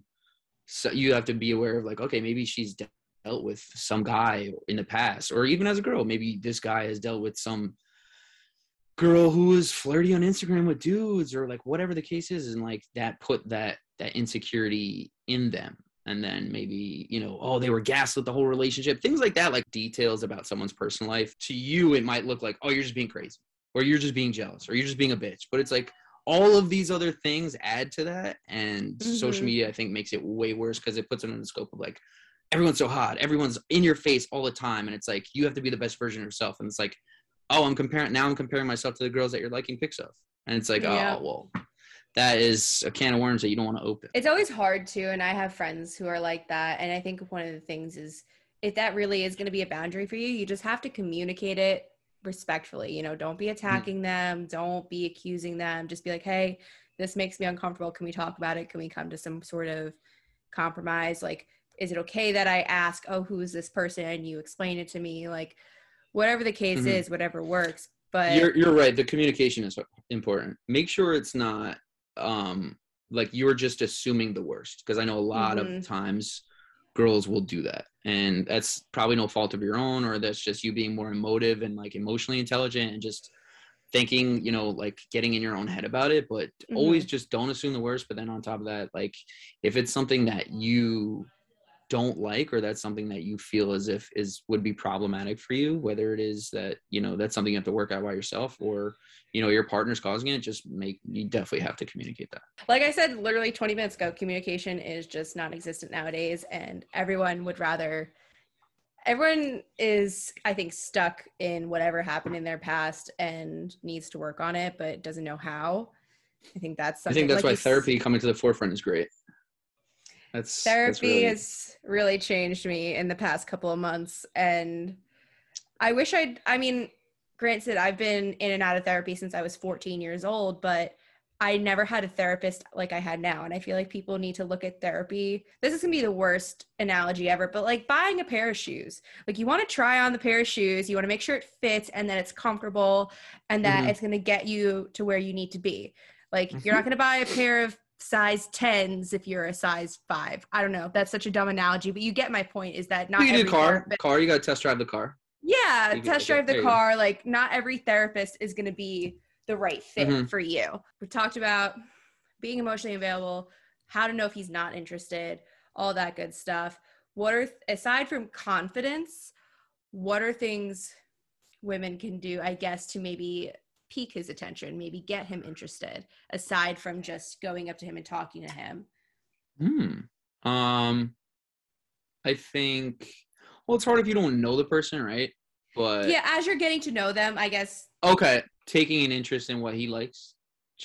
so you have to be aware of like okay maybe she's dealt with some guy in the past or even as a girl. Maybe this guy has dealt with some girl who was flirty on instagram with dudes or like whatever the case is and like that put that that insecurity in them. And then maybe you know oh they were gaslit the whole relationship things like that like details about someone's personal life. To you it might look like oh you're just being crazy or you're just being jealous or you're just being a bitch. But it's like all of these other things add to that and social Mhm. media i think makes it way worse because it puts it in the scope of like everyone's so hot everyone's in your face all the time and it's like you have to be the best version of yourself. And it's like oh i'm comparing now i'm comparing myself to the girls that you're liking pics of and it's like Yeah. oh well that is a can of worms that you don't want to open It's always hard to, and I have friends who are like that. And I think one of the things is if that really is going to be a boundary for you, you just have to communicate it respectfully. You know, don't be mm. attacking them, don't be accusing them. Just be like, hey, this makes me uncomfortable. Can we talk about it? Can we come to some sort of compromise? Like, is it okay that I ask, oh, who is this person? And you explain it to me? Like, whatever the case Mhm. is, whatever works. But you're you're right the communication is important make sure it's not um like you're just assuming the worst because i know a lot Mhm. of times girls will do that and that's probably no fault of your own or that's just you being more emotive and like emotionally intelligent and just thinking you know like getting in your own head about it but always just don't assume the worst but then on top of that like if it's something that you don't like or that's something that you feel as if is would be problematic for you whether it is that you know that's something you have to work out by yourself or you know your partner's causing it just make you definitely have to communicate that like I said literally 20 minutes ago, communication is just non existent nowadays, and everyone would rather. Everyone is, I think, stuck in whatever happened in their past and needs to work on it, but doesn't know how. I think that's i think that's like why s- therapy coming to the forefront is great that's that's therapy really- has really changed me in the past couple of months and i wish i'd i mean granted i've been in and out of therapy since i was 14 years old but i never had a therapist like i had now and i feel like people need to look at therapy this is going to be the worst analogy ever but like buying a pair of shoes like you want to try on the pair of shoes you want to make sure it fits and that it's comfortable and that Mhm. it's going to get you to where you need to be like Mm-hmm. you're not going to buy a pair of size 10s if you're a size 5 i don't know. That's such a dumb analogy but you get my point is that not you every car therapist- car you gotta test drive the car. Yeah You test drive the you car like not every therapist is going to be the right fit Mhm. for you. We talked about being emotionally available how to know if he's not interested all that good stuff. What are aside from confidence what are things women can do i guess to maybe pique his attention maybe get him interested aside from just going up to him and talking to him Hmm. Um, I think. Well, it's hard if you don't know the person, right? But yeah as you're getting to know them i guess okay, taking an interest in what he likes,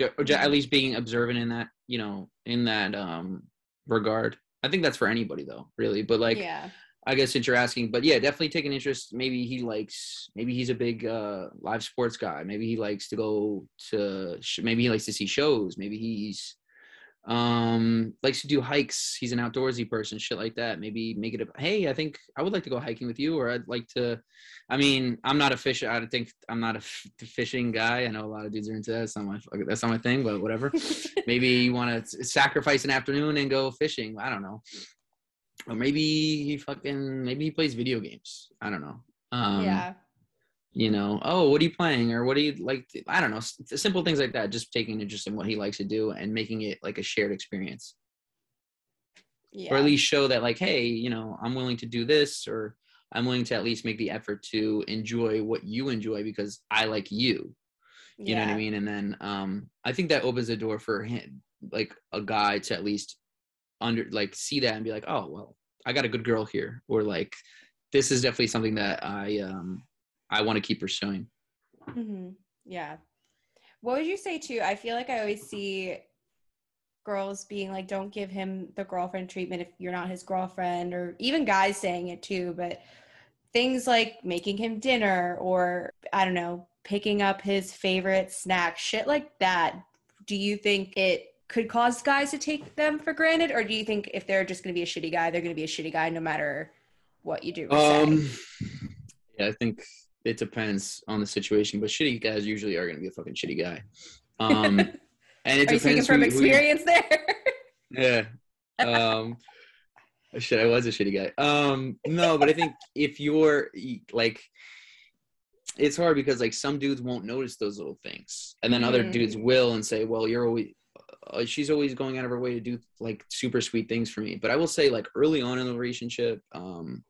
or at least being observant in that, you know, in that um regard. I think that's for anybody though, really. But like, yeah I guess since you're asking, but yeah, definitely take an interest. Maybe he likes, maybe he's a big uh, live sports guy. Maybe he likes to go to, sh- maybe he likes to see shows. Maybe he's um likes to do hikes. He's an outdoorsy person shit like that. Maybe make it a hey i think i would like to go hiking with you or i'd like to i mean i'm not a fish i think i'm not a f- fishing guy. I know a lot of dudes are into that. That's not my that's not my thing but whatever. Maybe you want to sacrifice an afternoon and go fishing. I don't know or maybe he fucking maybe he plays video games i don't know um yeah. you know, oh, what are you playing or what do you like? to- I don't know, simple things like that. Just taking interest in what he likes to do and making it like a shared experience, Yeah. or at least show that like, hey, you know, I'm willing to do this, or I'm willing to at least make the effort to enjoy what you enjoy because I like you. You know what I mean? And then um, I think that opens the door for him, like a guy to at least under like see that and be like, oh well, I got a good girl here, or like this is definitely something that I um I want to keep pursuing. hmm Yeah. What would you say too? I feel like I always see girls being like, don't give him the girlfriend treatment if you're not his girlfriend, or even guys saying it too. But things like making him dinner or I don't know, picking up his favorite snack, shit like that. Do you think it could cause guys to take them for granted? Or do you think if they're just going to be a shitty guy, they're going to be a shitty guy no matter what you do? Um, yeah, I think it depends on the situation, but shitty guys usually are going to be a fucking shitty guy. Um, and it Are you speaking depends from who- who experience there? yeah. Um, shit, I was a shitty guy. Um, no, but I think if you're like, it's hard because like some dudes won't notice those little things, and then other Mm. dudes will and say, "Well, you're always." Uh, she's always going out of her way to do like super sweet things for me. But I will say, like early on in the relationship, um,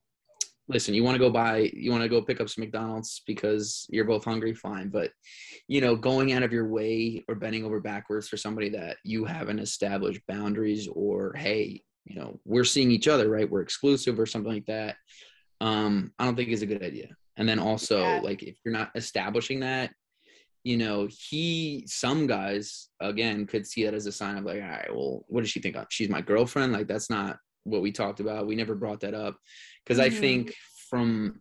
listen, you want to go buy, you want to go pick up some McDonald's because you're both hungry, fine. But you know, going out of your way or bending over backwards for somebody that you haven't established boundaries or hey, you know, we're seeing each other, right? We're exclusive or something like that. Um, I don't think is a good idea. And then also, Yeah. like, if you're not establishing that, you know, he, some guys, again, could see that as a sign of like, all right, well, what does she think? She's my girlfriend. Like, that's not what we talked about. We never brought that up. Because I Mhm. think from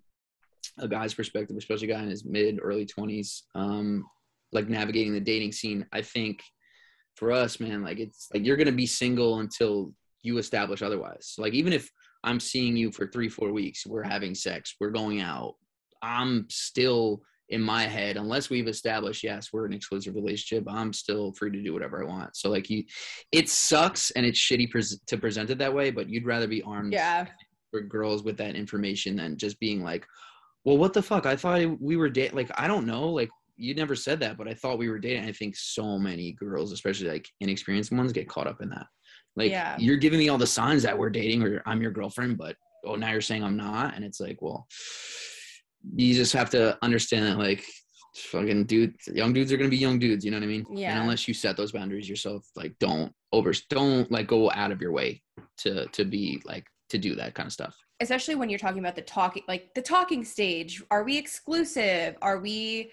a guy's perspective, especially a guy in his mid, early 20s, um, like navigating the dating scene, I think for us, man, like, it's like you're going to be single until you establish otherwise. Like, even if I'm seeing you for three, four weeks, we're having sex, we're going out, I'm still in my head, unless we've established, yes, we're an exclusive relationship, I'm still free to do whatever I want. So, like, you, it sucks and it's shitty pres- to present it that way, but you'd rather be armed yeah. for girls with that information than just being like, well, what the fuck? I thought we were dating. Like, I don't know. Like, you never said that, but I thought we were dating. I think so many girls, especially like inexperienced ones, get caught up in that. Like, Yeah. you're giving me all the signs that we're dating or I'm your girlfriend, but oh, now you're saying I'm not. And it's like, well, you just have to understand that, like, fucking dude, young dudes are gonna be young dudes. You know what I mean? Yeah. And unless you set those boundaries yourself, like, don't over, don't like go out of your way to to be like to do that kind of stuff. especially when you're talking about the talking like the talking stage are we exclusive are we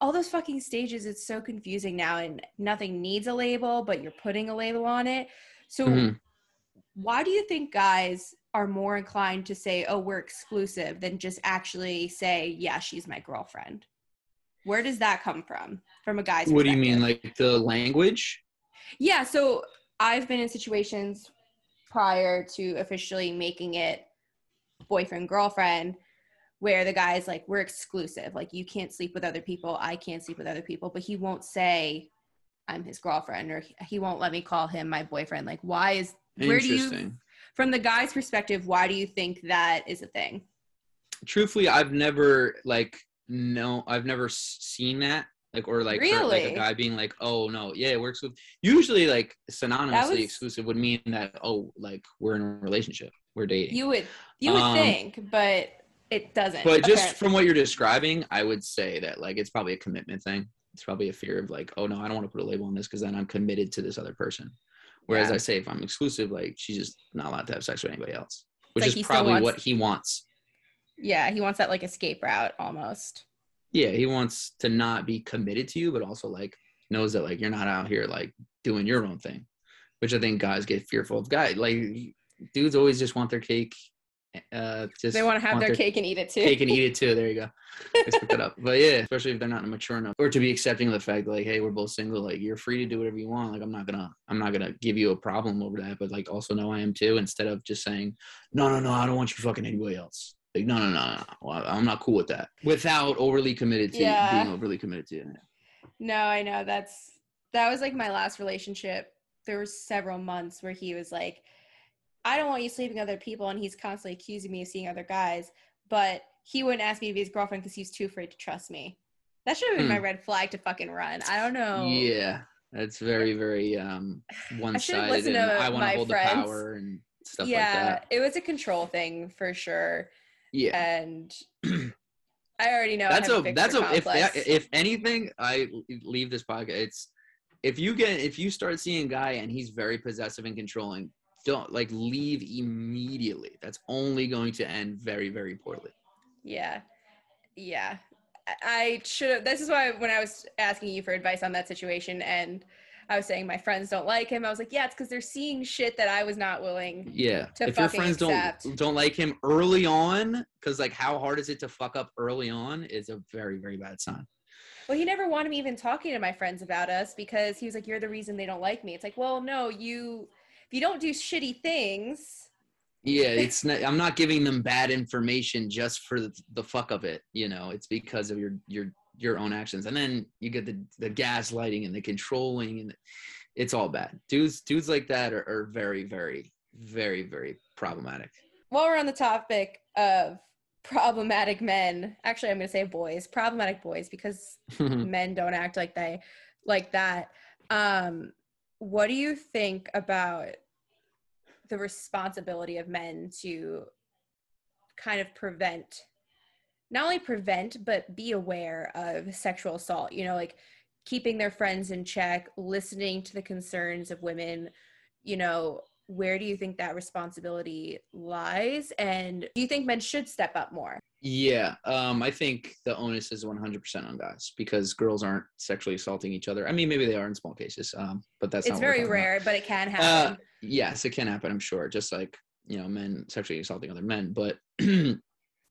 all those fucking stages it's so confusing now and nothing needs a label but you're putting a label on it so Mhm. why do you think guys are more inclined to say oh we're exclusive than just actually say yeah she's my girlfriend. Where does that come from from a guy's What do you mean, like the language? Yeah, so I've been in situations prior to officially making it boyfriend girlfriend where the guy's like we're exclusive. Like you can't sleep with other people. I can't sleep with other people. But he won't say i'm his girlfriend or he- won't let me call him my boyfriend. Like why is where do you Interesting. From the guy's perspective why do you think that is a thing Truthfully, I've never like no, I've never seen that like or like heard, like a guy being like, oh no, yeah, it works exclusive. Usually, like synonymously was- exclusive would mean that oh, like we're in a relationship, we're dating. you would you would Um, think but it doesn't but just apparently. from what you're describing, I would say that like it's probably a commitment thing. It's probably a fear of like, oh no, I don't want to put a label on this because then I'm committed to this other person. Whereas Yeah. I say if I'm exclusive, like she's just not allowed to have sex with anybody else, which like is probably wants- what he wants. yeah he wants that like escape route almost Yeah, he wants to not be committed to you, but also like knows that like you're not out here like doing your own thing, which I think guys get fearful of. Guy like dudes always just want their cake uh, just They want to have their their cake and eat it too. cake and eat it too. There you go. Let's pick that up. But yeah, especially if they're not mature enough, or to be accepting of the fact that like, hey, we're both single. Like, you're free to do whatever you want. Like, I'm not gonna, I'm not gonna give you a problem over that. But like, also know I am too. Instead of just saying, no, no, no, I don't want you fucking anybody else. Like, no, no, no, no. Well, I'm not cool with that. Without overly committed to Yeah. being overly committed to it. No, I know. That's that was like my last relationship. There were several months where he was like, I don't want you sleeping with other people, and he's constantly accusing me of seeing other guys, but he wouldn't ask me to be his girlfriend because he's too afraid to trust me. That should have been my Hmm. red flag to fucking run. I don't know. Yeah, that's very, very um one sided, and I want to hold friends. the power and stuff yeah, like that. it was a control thing for sure. Yeah. And I already know that's a that's a if complex. if anything i leave this podcast it's if you get if you start seeing a guy and he's very possessive and controlling don't like leave immediately that's only going to end very very poorly Yeah. Yeah. I- should have. This is why when I was asking you for advice on that situation and I was saying my friends don't like him, I was like, yeah, it's because they're seeing shit that I was not willing. yeah To if your friends accept. don't don't like him early on because like how hard is it to fuck up early on is a very very bad sign Well, he never wanted me even talking to my friends about us because he was like, you're the reason they don't like me. It's like, well, no, you, you don't do shitty things, yeah it's not i'm not giving them bad information just for the, the fuck of it you know it's because of your your your own actions. And then you get the the gaslighting and the controlling and it's all bad. Dudes dudes like that are, are very very very very problematic. While we're on the topic of problematic men, actually, I'm going to say boys, problematic boys, because men don't act like they like that. Um, what do you think about the responsibility of men to kind of prevent, not only prevent, but be aware of sexual assault? You know, like keeping their friends in check, listening to the concerns of women, you know, where do you think that responsibility lies? And do you think men should step up more? Yeah um i think the onus is 100% on guys because girls aren't sexually assaulting each other i mean maybe they are in small cases um but that's it's not what we're very talking about. rare, but it can Uh, happen. yes it can happen i'm sure just like you know men sexually assaulting other men but and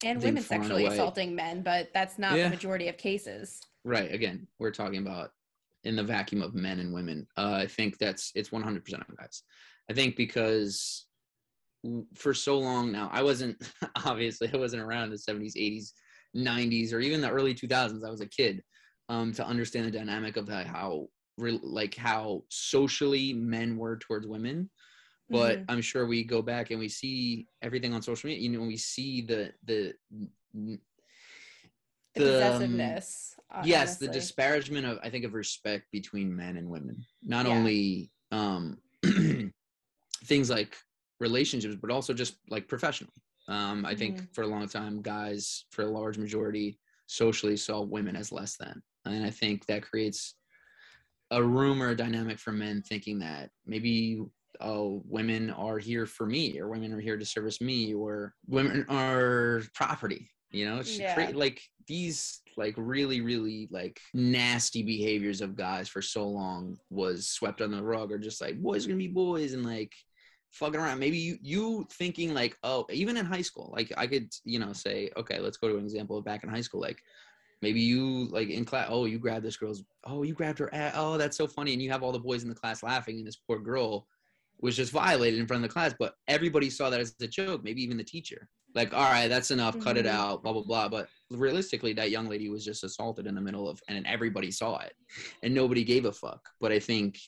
women sexually away- assaulting men, but that's not Yeah. the majority of cases. right again we're talking about in the vacuum of men and women uh, i think that's it's 100% on guys i think because for so long now i wasn't obviously i wasn't around in the 70s 80s 90s or even the early 2000s i was a kid um, to understand the dynamic of how like how socially men were towards women but Mhm. i'm sure we go back and we see everything on social media you know we see the the the, the, um, possessiveness. uh, yes the disparagement of i think of respect between men and women not Yeah. only um things like relationships but also just like professionally um i think Mhm. for a long time guys for a large majority socially saw women as less than and i think that creates a room or a dynamic for men thinking that maybe oh women are here for me or women are here to service me or women are property you know it's Yeah. cra- like these like really really like nasty behaviors of guys for so long was swept under the rug or just like boys are gonna be boys and like fucking around maybe you you thinking like oh even in high school like i could you know say okay let's go to an example of back in high school like maybe you like in class oh you grabbed this girl's oh you grabbed her ass. oh that's so funny and you have all the boys in the class laughing and this poor girl was just violated in front of the class but everybody saw that as a joke maybe even the teacher like all right that's enough cut it Mhm. out blah blah blah but realistically that young lady was just assaulted in the middle of and everybody saw it and nobody gave a fuck but i think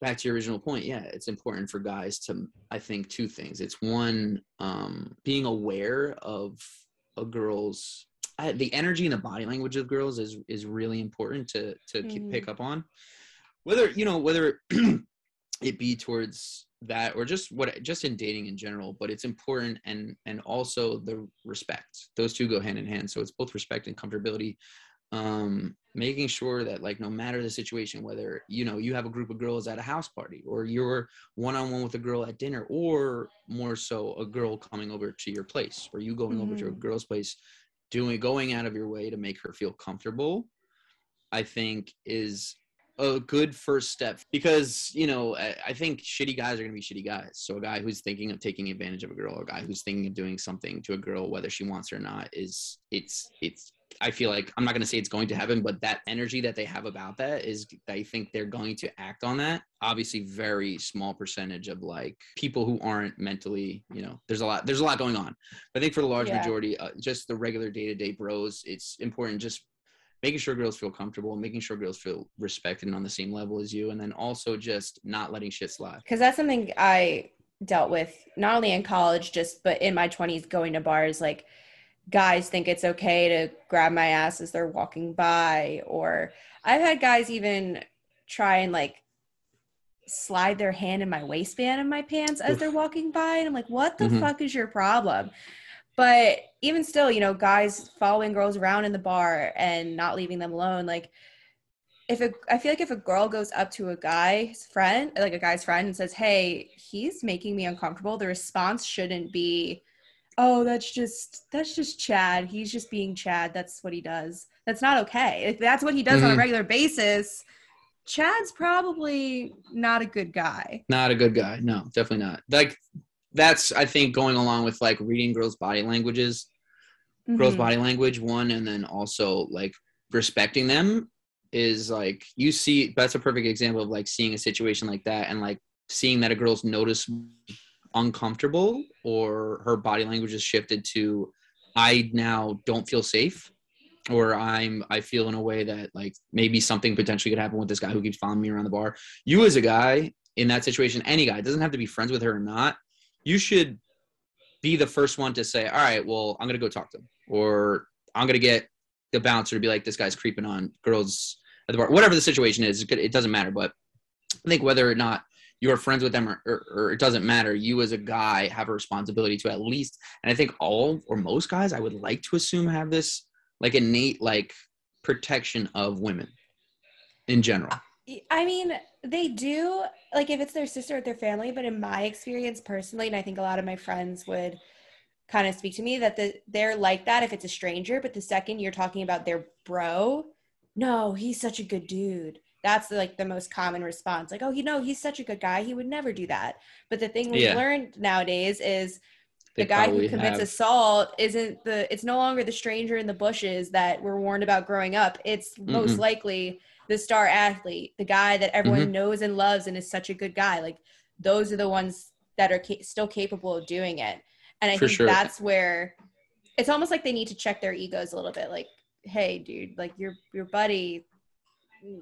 back to your original point yeah it's important for guys to i think two things. It's one um being aware of a girl's I, the energy and the body language of girls is is really important to to keep, Mhm. pick up on. Whether you know whether it be towards that or just what just in dating in general but it's important and and also the respect. Those two go hand in hand. So it's both respect and comfortability um making sure that like no matter the situation whether you know you have a group of girls at a house party or you're one-on-one with a girl at dinner or more so a girl coming over to your place or you going over to a Mhm. girl's place doing going out of your way to make her feel comfortable i think is a good first step because you know I, I think shitty guys are gonna be shitty guys. So a guy who's thinking of taking advantage of a girl, a guy who's thinking of doing something to a girl, whether she wants or not, is it's it's. I feel like I'm not gonna say it's going to happen, but that energy that they have about that is I think they're going to act on that. Obviously, very small percentage of like people who aren't mentally, you know, there's a lot there's a lot going on. But I think for the large Yeah. majority, uh, just the regular day to day bros, it's important just making sure girls feel comfortable, making sure girls feel respected and on the same level as you, and then also just not letting shit slide. because that's something I dealt with not only in college, just but in my 20s going to bars. Like, guys think it's okay to grab my ass as they're walking by, or I've had guys even try and like slide their hand in my waistband in my pants as Oof. they're walking by, and I'm like, what the Mhm. fuck is your problem? But even still, you know, guys following girls around in the bar and not leaving them alone, like if a, I feel like if a girl goes up to a guy's friend, like a guy's friend, and says, "Hey, he's making me uncomfortable," the response shouldn't be, "Oh, that's just that's just Chad. He's just being Chad. That's what he does." That's not okay. If that's what he does on a Mhm. regular basis, Chad's probably not a good guy. Not a good guy. No, definitely not. Like that's I think going along with like reading girls' body languages, girls' Mhm. body language one, and then also like respecting them is like you see. That's a perfect example of like seeing a situation like that and like seeing that a girl's notice uncomfortable or her body language is shifted to I now don't feel safe or I'm I feel in a way that like maybe something potentially could happen with this guy who keeps following me around the bar. You as a guy in that situation, any guy doesn't have to be friends with her or not. You should be the first one to say, "All right, well, I'm gonna go talk to him," or "I'm gonna get the bouncer to be like, this guy's creeping on girls at the bar." Whatever the situation is, it doesn't matter. But I think whether or not you're friends with them or, or, or it doesn't matter, you as a guy have a responsibility to at least, and I think all or most guys, I would like to assume, have this like innate like protection of women in general. I mean, they do like if it's their sister or their family, but in my experience personally, and I think a lot of my friends would kind of speak to me that the, they're like that if it's a stranger, but the second you're talking about their bro, no, he's such a good dude. That's like the most common response. Like, oh, you know, he's such a good guy. He would never do that. But the thing we've Yeah. learned nowadays is They the guy who commits have- assault isn't the it's no longer the stranger in the bushes that we're warned about growing up it's most Mm-mm. likely the star athlete the guy that everyone Mm-hmm. knows and loves and is such a good guy like those are the ones that are ca- still capable of doing it and i For think sure. that's where it's almost like they need to check their egos a little bit like hey dude like your your buddy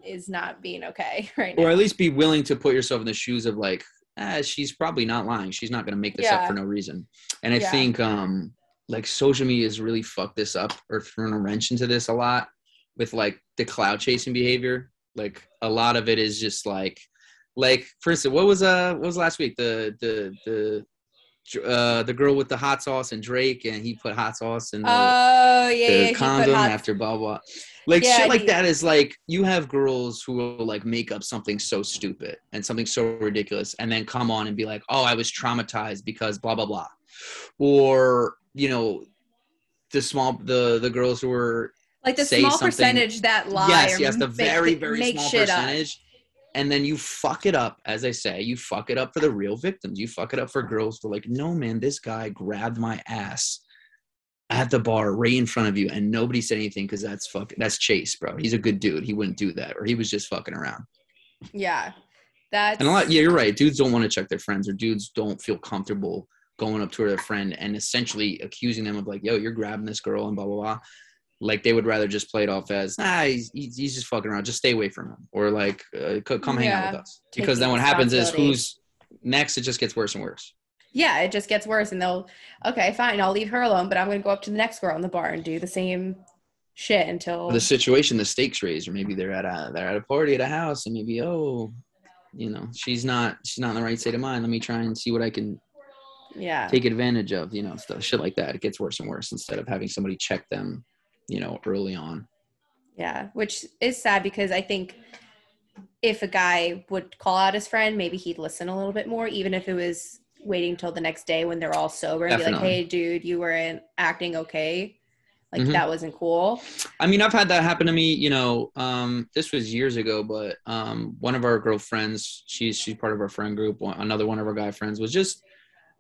is not being okay right now or at least be willing to put yourself in the shoes of like ah, she's probably not lying. She's not going to make this Yeah. up for no reason. And i Yeah. think um like social media has really fucked this up or thrown a wrench into this a lot with like the clout chasing behavior. Like a lot of it is just like like for instance what was uh what was last week? The the the uh the girl with the hot sauce and drake and he put hot sauce in the oh yeah, yeah the he put condom hot- after blah blah. Like Yeah, shit like he- that is like you have girls who will like make up something so stupid and something so ridiculous and then come on and be like, "Oh, I was traumatized because blah blah blah," or you know, the small the the girls who were like the small percentage that lie yes or yes the make- very very make small shit up. And then you fuck it up, as I say, you fuck it up for the real victims. You fuck it up for girls are like, no man, this guy grabbed my ass at the bar right in front of you and nobody said anything because that's fucking that's chase bro. He's a good dude. He wouldn't do that or he was just fucking around. Yeah. That's and a lot yeah you're right. Dudes don't want to check their friends or dudes don't feel comfortable going up to their friend and essentially accusing them of like yo you're grabbing this girl and blah blah blah like they would rather just play it off as ah he's, he's just fucking around. Just stay away from him. Or like uh, come hang out with us. Taking because then what happens is who's next it just gets worse and worse. Yeah, it just gets worse and they'll okay, fine, I'll leave her alone, but I'm gonna go up to the next girl in the bar and do the same shit until the situation the stakes raised or maybe they're at a they're at a party at a house and maybe oh you know she's not she's not in the right state of mind. Let me try and see what i can yeah. take advantage of you know stuff shit like that. It gets worse and worse instead of having somebody check them you know early on Yeah, which is sad because I think if a guy would call out his friend, maybe he'd listen a little bit more, even if it was waiting till the next day when they're all sober and be like, "Hey, dude, you weren't acting okay. Like Mhm. that wasn't cool. I mean, I've had that happen to me. You know, um, this was years ago, but um, one of our girlfriends, she's she's part of our friend group. One, another one of our guy friends was just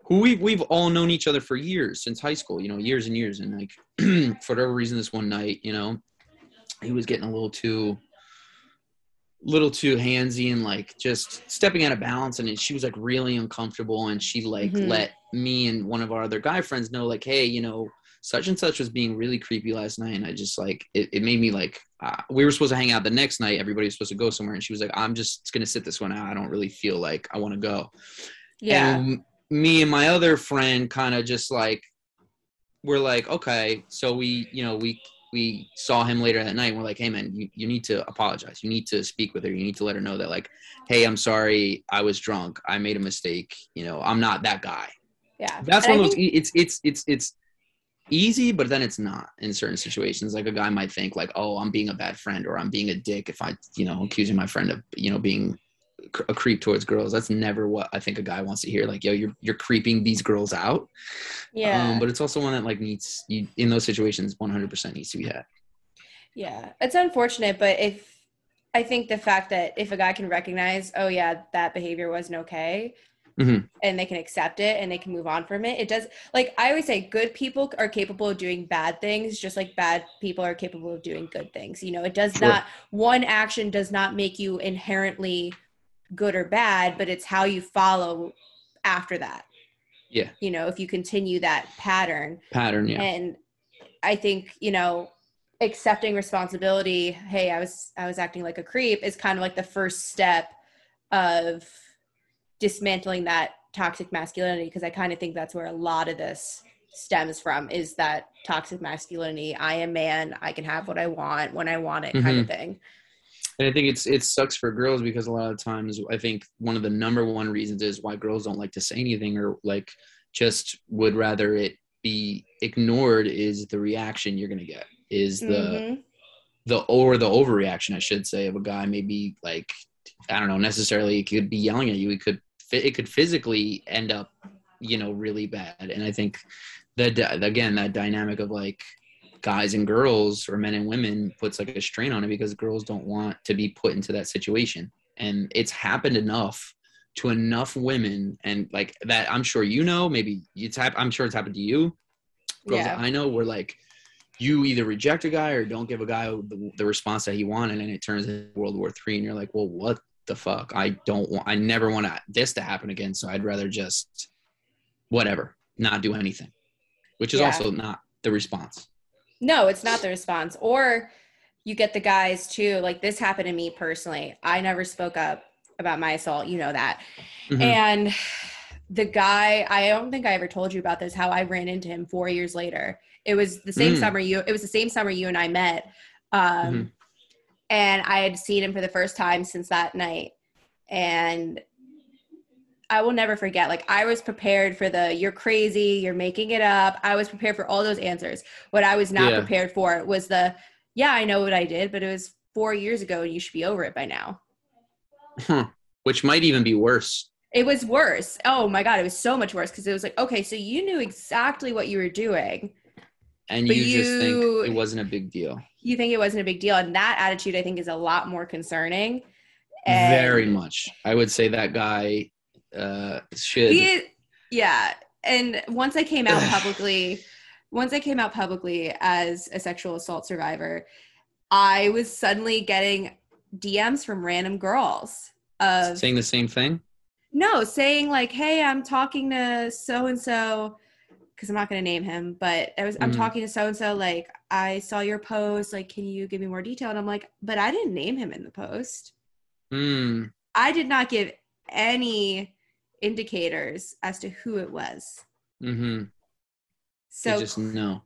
who we we've all known each other for years since high school. You know, years and years. And like for whatever reason, this one night, you know, he was getting a little too little too handsy and like just stepping out of balance and she was like really uncomfortable and she like Mhm. let me and one of our other guy friends know like hey you know such and such was being really creepy last night and i just like it, it made me like uh, we were supposed to hang out the next night everybody was supposed to go somewhere and she was like i'm just gonna sit this one out i don't really feel like i want to go Yeah. and me and my other friend kind of just like we're like okay so we you know we we saw him later that night and we're like hey man you, you need to apologize. You need to speak with her. You need to let her know that like hey i'm sorry i was drunk. I made a mistake. You know i'm not that guy yeah. that's And one I of those think- it's it's it's it's easy but then it's not in certain situations. Like a guy might think like oh i'm being a bad friend or i'm being a dick if i you know accusing my friend of you know being a creep towards girls that's never what i think a guy wants to hear like yo you're you're creeping these girls out yeah. um, but it's also one that like needs you in those situations 100% needs to be had Yeah, it's unfortunate, but if I think the fact that if a guy can recognize, oh yeah, that behavior wasn't okay, Mhm. and they can accept it and they can move on from it, it does. Like I always say, good people are capable of doing bad things, just like bad people are capable of doing good things. You know, it does Sure. not. One action does not make you inherently good or bad, but it's how you follow after that. Yeah. You know, if you continue that pattern, pattern yeah. And i think you know accepting responsibility hey i was i was acting like a creep is kind of like the first step of dismantling that toxic masculinity because i kind of think that's where a lot of this stems from is that toxic masculinity. I am man i can have what i want when i want it kind of mm-hmm. thing And I think it's it sucks for girls because a lot of times I think one of the number one reasons is why girls don't like to say anything or like just would rather it be ignored is the reaction you're gonna get is the Mhm. the or the overreaction I should say of a guy maybe like I don't know necessarily it could be yelling at you it could it could physically end up you know really bad and I think that again that dynamic of like guys and girls or men and women puts like a strain on it because girls don't want to be put into that situation and it's happened enough to enough women and like that i'm sure you know maybe it's hap- i'm sure it's happened to you girls Yeah. i know where like you either reject a guy or don't give a guy the, the response that he wanted and it turns into world war three and you're like well what the fuck i don't want i never want this to happen again so i'd rather just whatever not do anything which is Yeah. also not the response No, it's not the response. Or you get the guys too. Like this happened to me personally. I never spoke up about my assault. You know that. Mhm. And the guy, I don't think I ever told you about this, how I ran into him four years later. It was the same Mm. summer you it was the same summer you and I met. Um Mhm. and I had seen him for the first time since that night. And I will never forget. Like I was prepared for the you're crazy, you're making it up. I was prepared for all those answers. What I was not Yeah. prepared for was the yeah, I know what I did, but it was 4 years ago and you should be over it by now. Huh. Which might even be worse. It was worse. Oh my god, it was so much worse because it was like, okay, so you knew exactly what you were doing. And But you, just think it wasn't a big deal. You think it wasn't a big deal, and that attitude I think is a lot more concerning. Very much. I would say that guy uh, should. He, yeah, and once I came out publicly, once I came out publicly as a sexual assault survivor, I was suddenly getting DMs from random girls of saying the same thing. No, saying like, "Hey, I'm talking to so and so," because I'm not going to name him, but I was I'm Mhm. talking to so and so. Like, I saw your post. Like, can you give me more detail? And I'm like, but I didn't name him in the post. Hmm. I did not give any indicators as to who it was. Mm-hmm. So, just no.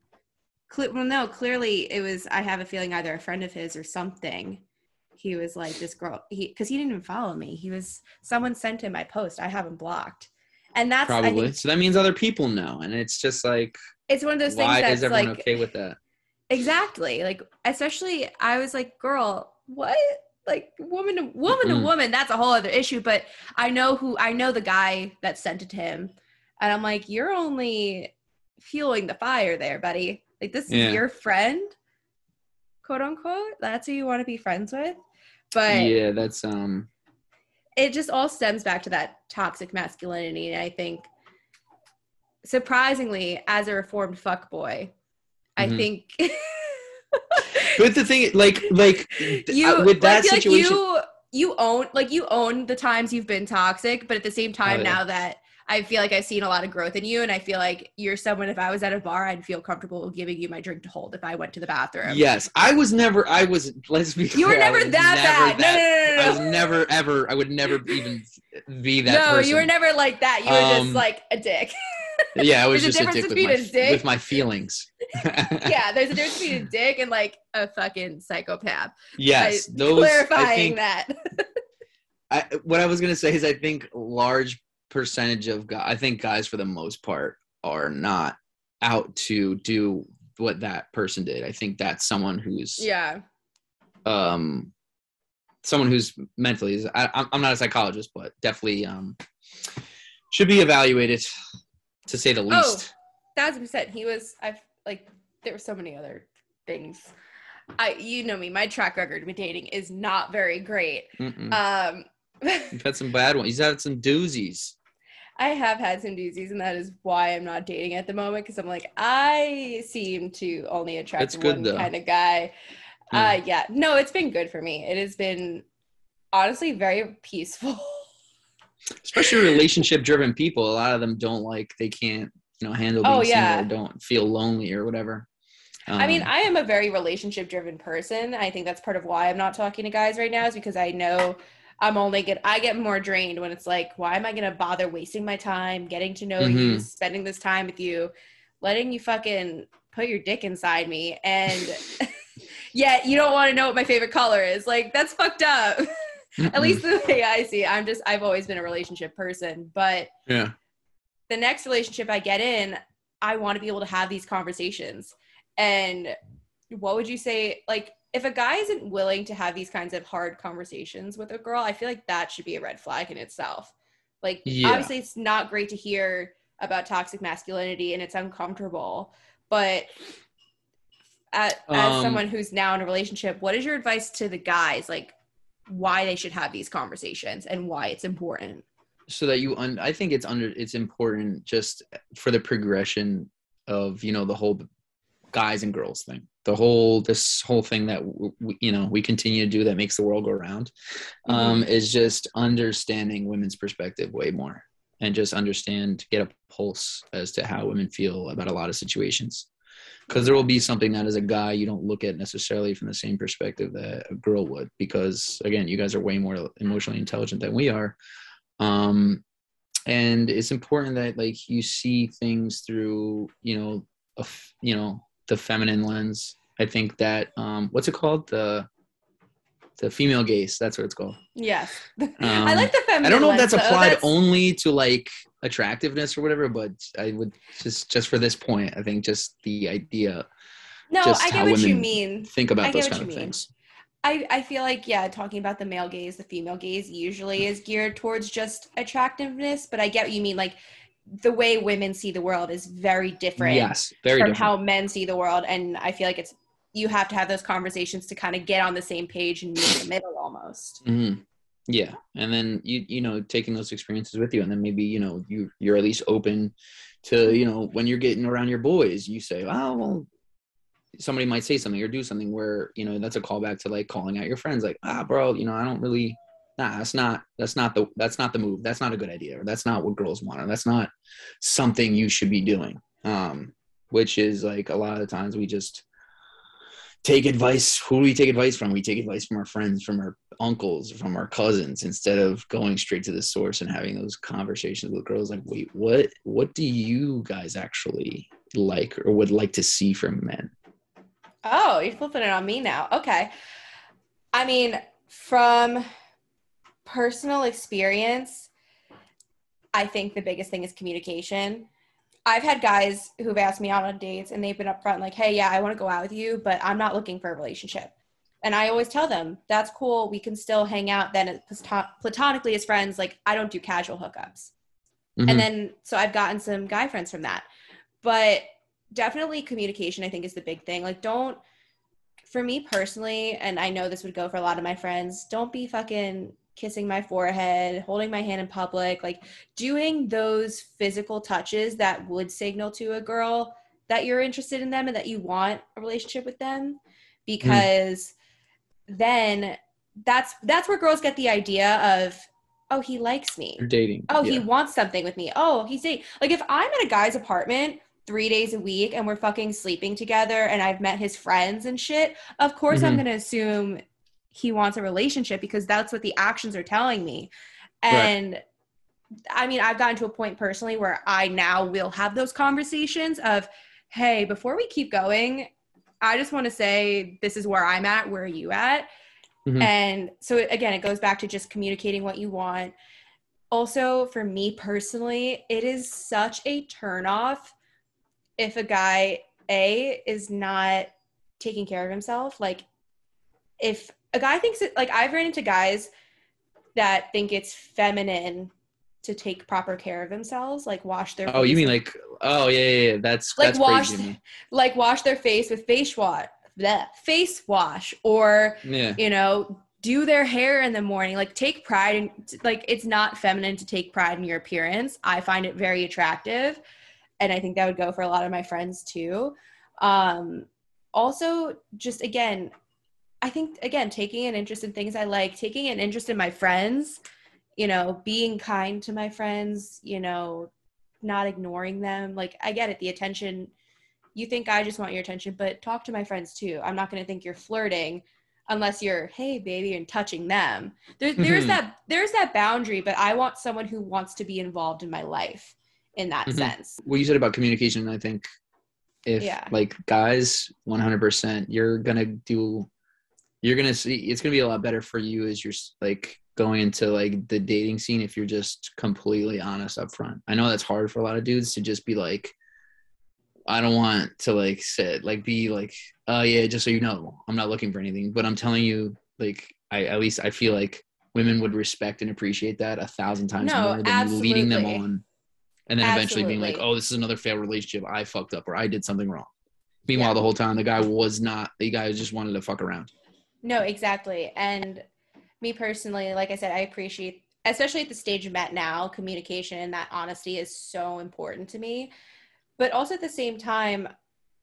cle- well, no, clearly it was. I have a feeling either a friend of his or something. He was like this girl. He because he didn't even follow me. He was someone sent him my post. I haven't blocked, and that's Probably. think, So that means other people know, and it's just like, it's one of those things why that's is everyone like okay with that? exactly like especially I was like, girl, what? Like woman to woman to Mm-mm. woman, that's a whole other issue. But I know who I know the guy that sent it to him, and I'm like, you're only fueling the fire there, buddy. Like this Yeah. is your friend, quote unquote. That's who you want to be friends with. But yeah, that's um. it just all stems back to that toxic masculinity. And I think surprisingly, as a reformed fuck boy, I Mhm. think But the thing, like, like you uh, with that situation, like you you own like you own the times you've been toxic, but at the same time Oh, yeah. now that I feel like I've seen a lot of growth in you, and I feel like you're someone. If I was at a bar, I'd feel comfortable giving you my drink to hold if I went to the bathroom. yes, I was never. I was. Let's be. you were clear, never that never bad. No, that- no, no, I was never ever. I would never even be that no, person. you were never like that. You were Um, just like a dick. Yeah, I was There's a just a dick with my, dick- with my feelings. yeah, there's a difference between a dick and like a fucking psychopath. Yes, I- those. I clarifying think, that. I, what I was gonna say is, I think large percentage of guys. I think guys, for the most part, are not out to do what that person did. I think that's someone who's yeah. um someone who's mentally I, I'm- i'm not a psychologist but definitely um should be evaluated to say the Oh. least thousand percent. He was. I've like. There were so many other things. I, you know me. My track record with dating is not very great. Mm-mm. Um, you've had some bad ones he's had some doozies I have had some doozies, and that is why I'm not dating at the moment because I'm like, I seem to only attract good, one though. kind of guy. Uh, yeah, no, it's been good for me. It has been honestly very peaceful. especially relationship driven people a lot of them don't like they can't you know handle being Oh, yeah. single or don't feel lonely or whatever I mean, Um, I am a very relationship driven person. I think that's part of why I'm not talking to guys right now is because I know I'm only get I get more drained when it's like, why am I gonna bother wasting my time getting to know you, Mhm. spending this time with you, letting you fucking put your dick inside me, and yet you don't want to know what my favorite color is. Like that's fucked up. At least the way I see it. I'm just I've always been a relationship person, but yeah the next relationship I get in, I want to be able to have these conversations. And what would you say, like, if a guy isn't willing to have these kinds of hard conversations with a girl, I feel like that should be a red flag in itself. Like, Yeah. obviously, it's not great to hear about toxic masculinity and it's uncomfortable, but at, as Um, someone who's now in a relationship, what is your advice to the guys, like, why they should have these conversations and why it's important? so that you un- i think it's under it's important just for the progression of you know the whole guys and girls thing. The whole this whole thing that w- w- you know we continue to do that makes the world go round um is just understanding women's perspective way more and just understand get a pulse as to how women feel about a lot of situations because there will be something that as a guy you don't look at necessarily from the same perspective that a girl would because again you guys are way more emotionally intelligent than we are. Um and it's important that like you see things through you know you know the feminine lens. I think that um what's it called? The the female gaze that's what it's called Yes. I Um, like the feminine i don't know if that's applied That's- only to like attractiveness or whatever but i would just just for this point i think just the idea No, just I get how what you mean. think about those kind of mean. things I, I feel like, yeah, talking about the male gaze, the female gaze usually is geared towards just attractiveness, but I get what you mean. Like, the way women see the world is very different yes very from different how men see the world. And I feel like it's, you have to have those conversations to kind of get on the same page and meet in the middle almost. hmm Yeah, and then you you know taking those experiences with you, and then maybe you know you you're at least open to you know when you're getting around your boys, you say, oh well, somebody might say something or do something where you know that's a callback to like calling out your friends, like ah bro, you know I don't really, nah that's not that's not the that's not the move, that's not a good idea, or that's not what girls want, or that's not something you should be doing. Um, which is like a lot of the times we just take advice who do we take advice from we take advice from our friends from our uncles from our cousins instead of going straight to the source and having those conversations with girls like wait what what do you guys actually like or would like to see from men Oh, you're flipping it on me now. Okay. I mean, from personal experience, I think the biggest thing is communication. I've had guys who've asked me out on dates and they've been upfront, like, hey, yeah, I want to go out with you, but I'm not looking for a relationship. And I always tell them, that's cool. We can still hang out then platonically as friends. Like, I don't do casual hookups. Mhm. And then, so I've gotten some guy friends from that. But definitely communication i think is the big thing like don't for me personally and i know this would go for a lot of my friends don't be fucking kissing my forehead holding my hand in public like doing those physical touches that would signal to a girl that you're interested in them and that you want a relationship with them because mm. then that's that's where girls get the idea of oh he likes me you're dating oh yeah. he wants something with me oh he's dating like if i'm at a guy's apartment three days a week and we're fucking sleeping together and I've met his friends and shit, of course mm-hmm. I'm gonna assume he wants a relationship because that's what the actions are telling me. And right. I mean, I've gotten to a point personally where I now will have those conversations of, hey, before we keep going, I just want to say this is where I'm at, where are you at? Mm-hmm. And so again, it goes back to just communicating what you want. Also, for me personally, it is such a turnoff if a guy a is not taking care of himself like if a guy thinks it like i've ran into guys that think it's feminine to take proper care of themselves like wash their oh you mean like oh yeah yeah, yeah. that's like that's wash like wash their face with face wash bleh, face wash or yeah. you know do their hair in the morning like take pride in like it's not feminine to take pride in your appearance i find it very attractive and I think that would go for a lot of my friends too. Um, also, just again, I think again taking an interest in things I like, taking an interest in my friends, you know, being kind to my friends, you know, not ignoring them. Like I get it, the attention. You think I just want your attention, but talk to my friends too. I'm not going to think you're flirting unless you're hey baby and touching them there, there's mm-hmm. that there's that boundary but i want someone who wants to be involved in my life in that mm-hmm. sense. What you said about communication, I think if yeah. like guys 100% you're going to do you're going to see it's going to be a lot better for you as you're like going into like the dating scene if you're just completely honest up front. I know that's hard for a lot of dudes to just be like I don't want to like sit like be like oh yeah just so you know I'm not looking for anything but I'm telling you like I at least I feel like women would respect and appreciate that a thousand times no, more than absolutely. leading them on and then Absolutely. eventually being like, "Oh, this is another failed relationship. I fucked up or I did something wrong." Meanwhile, yeah. the whole time the guy was not. The guy just wanted to fuck around. No, exactly. And me personally, like I said, I appreciate, especially at the stage I'm at now, communication and that honesty is so important to me. But also at the same time,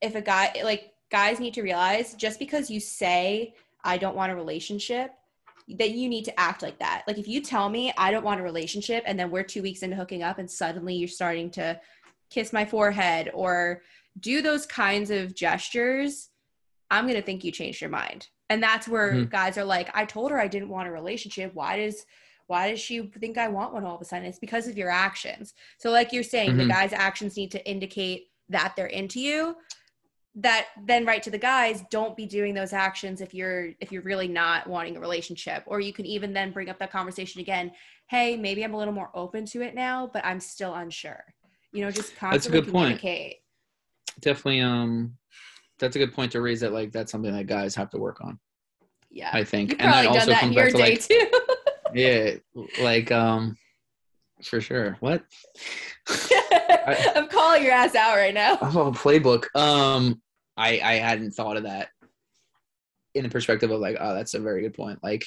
if a guy like guys need to realize just because you say I don't want a relationship that you need to act like that. Like if you tell me I don't want a relationship and then we're 2 weeks into hooking up and suddenly you're starting to kiss my forehead or do those kinds of gestures, I'm going to think you changed your mind. And that's where mm-hmm. guys are like, I told her I didn't want a relationship. Why does why does she think I want one all of a sudden? It's because of your actions. So like you're saying, mm-hmm. the guy's actions need to indicate that they're into you that then right to the guys don't be doing those actions if you're if you're really not wanting a relationship or you can even then bring up that conversation again hey maybe i'm a little more open to it now but i'm still unsure you know just constantly that's a good communicate. point definitely um that's a good point to raise that like that's something that guys have to work on yeah i think You've and that also that comes back to like too. yeah like um for sure what I, i'm calling your ass out right now I'm oh playbook um I I hadn't thought of that in the perspective of like, oh, that's a very good point. Like,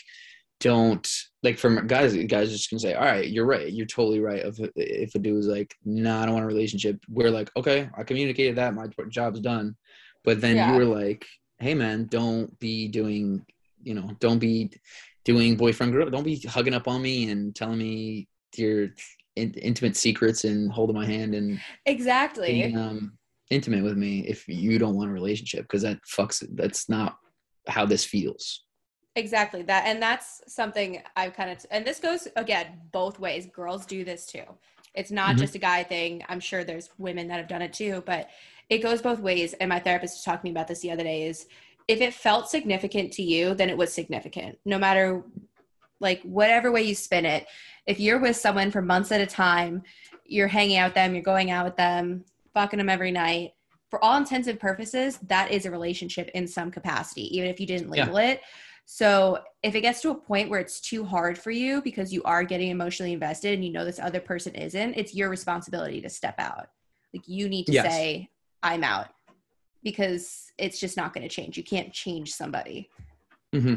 don't like from guys. Guys just can say, all right, you're right. You're totally right. If if a dude is like, no, nah, I don't want a relationship, we're like, okay, I communicated that. My job's done. But then yeah. you were like, hey man, don't be doing, you know, don't be doing boyfriend girl. Don't be hugging up on me and telling me your in- intimate secrets and holding my hand and exactly. Being, um, intimate with me if you don't want a relationship because that fucks that's not how this feels exactly that and that's something i've kind of and this goes again both ways girls do this too it's not mm-hmm. just a guy thing i'm sure there's women that have done it too but it goes both ways and my therapist was talking about this the other day is if it felt significant to you then it was significant no matter like whatever way you spin it if you're with someone for months at a time you're hanging out with them you're going out with them fucking them every night. For all intents and purposes, that is a relationship in some capacity, even if you didn't label yeah. it. So if it gets to a point where it's too hard for you because you are getting emotionally invested and you know this other person isn't, it's your responsibility to step out. Like you need to yes. say, I'm out because it's just not going to change. You can't change somebody. hmm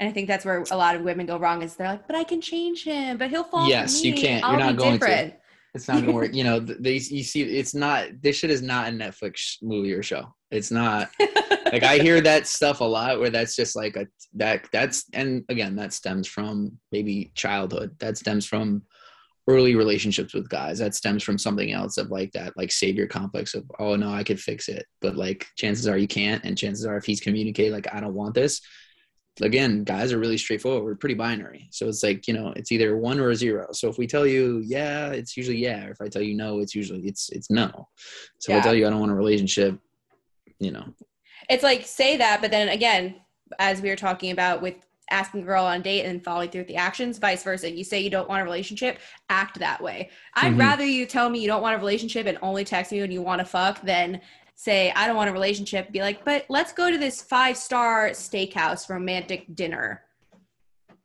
And I think that's where a lot of women go wrong is they're like, but I can change him, but he'll fall. Yes, you can't. You're I'll not be going to. different. It's not gonna work. You know, th- they you see, it's not. This shit is not a Netflix movie or show. It's not. like I hear that stuff a lot, where that's just like a that that's and again that stems from maybe childhood. That stems from early relationships with guys. That stems from something else of like that like savior complex of oh no I could fix it, but like chances are you can't, and chances are if he's communicated like I don't want this. Again, guys are really straightforward. We're pretty binary. So it's like, you know, it's either one or a zero. So if we tell you yeah, it's usually yeah. If I tell you no, it's usually it's it's no. So if I tell you I don't want a relationship, you know, it's like say that, but then again, as we were talking about with asking a girl on a date and following through with the actions, vice versa. You say you don't want a relationship, act that way. I'd Mhm. rather you tell me you don't want a relationship and only text me when you want to fuck than say I don't want a relationship. Be like, but let's go to this five star steakhouse romantic dinner.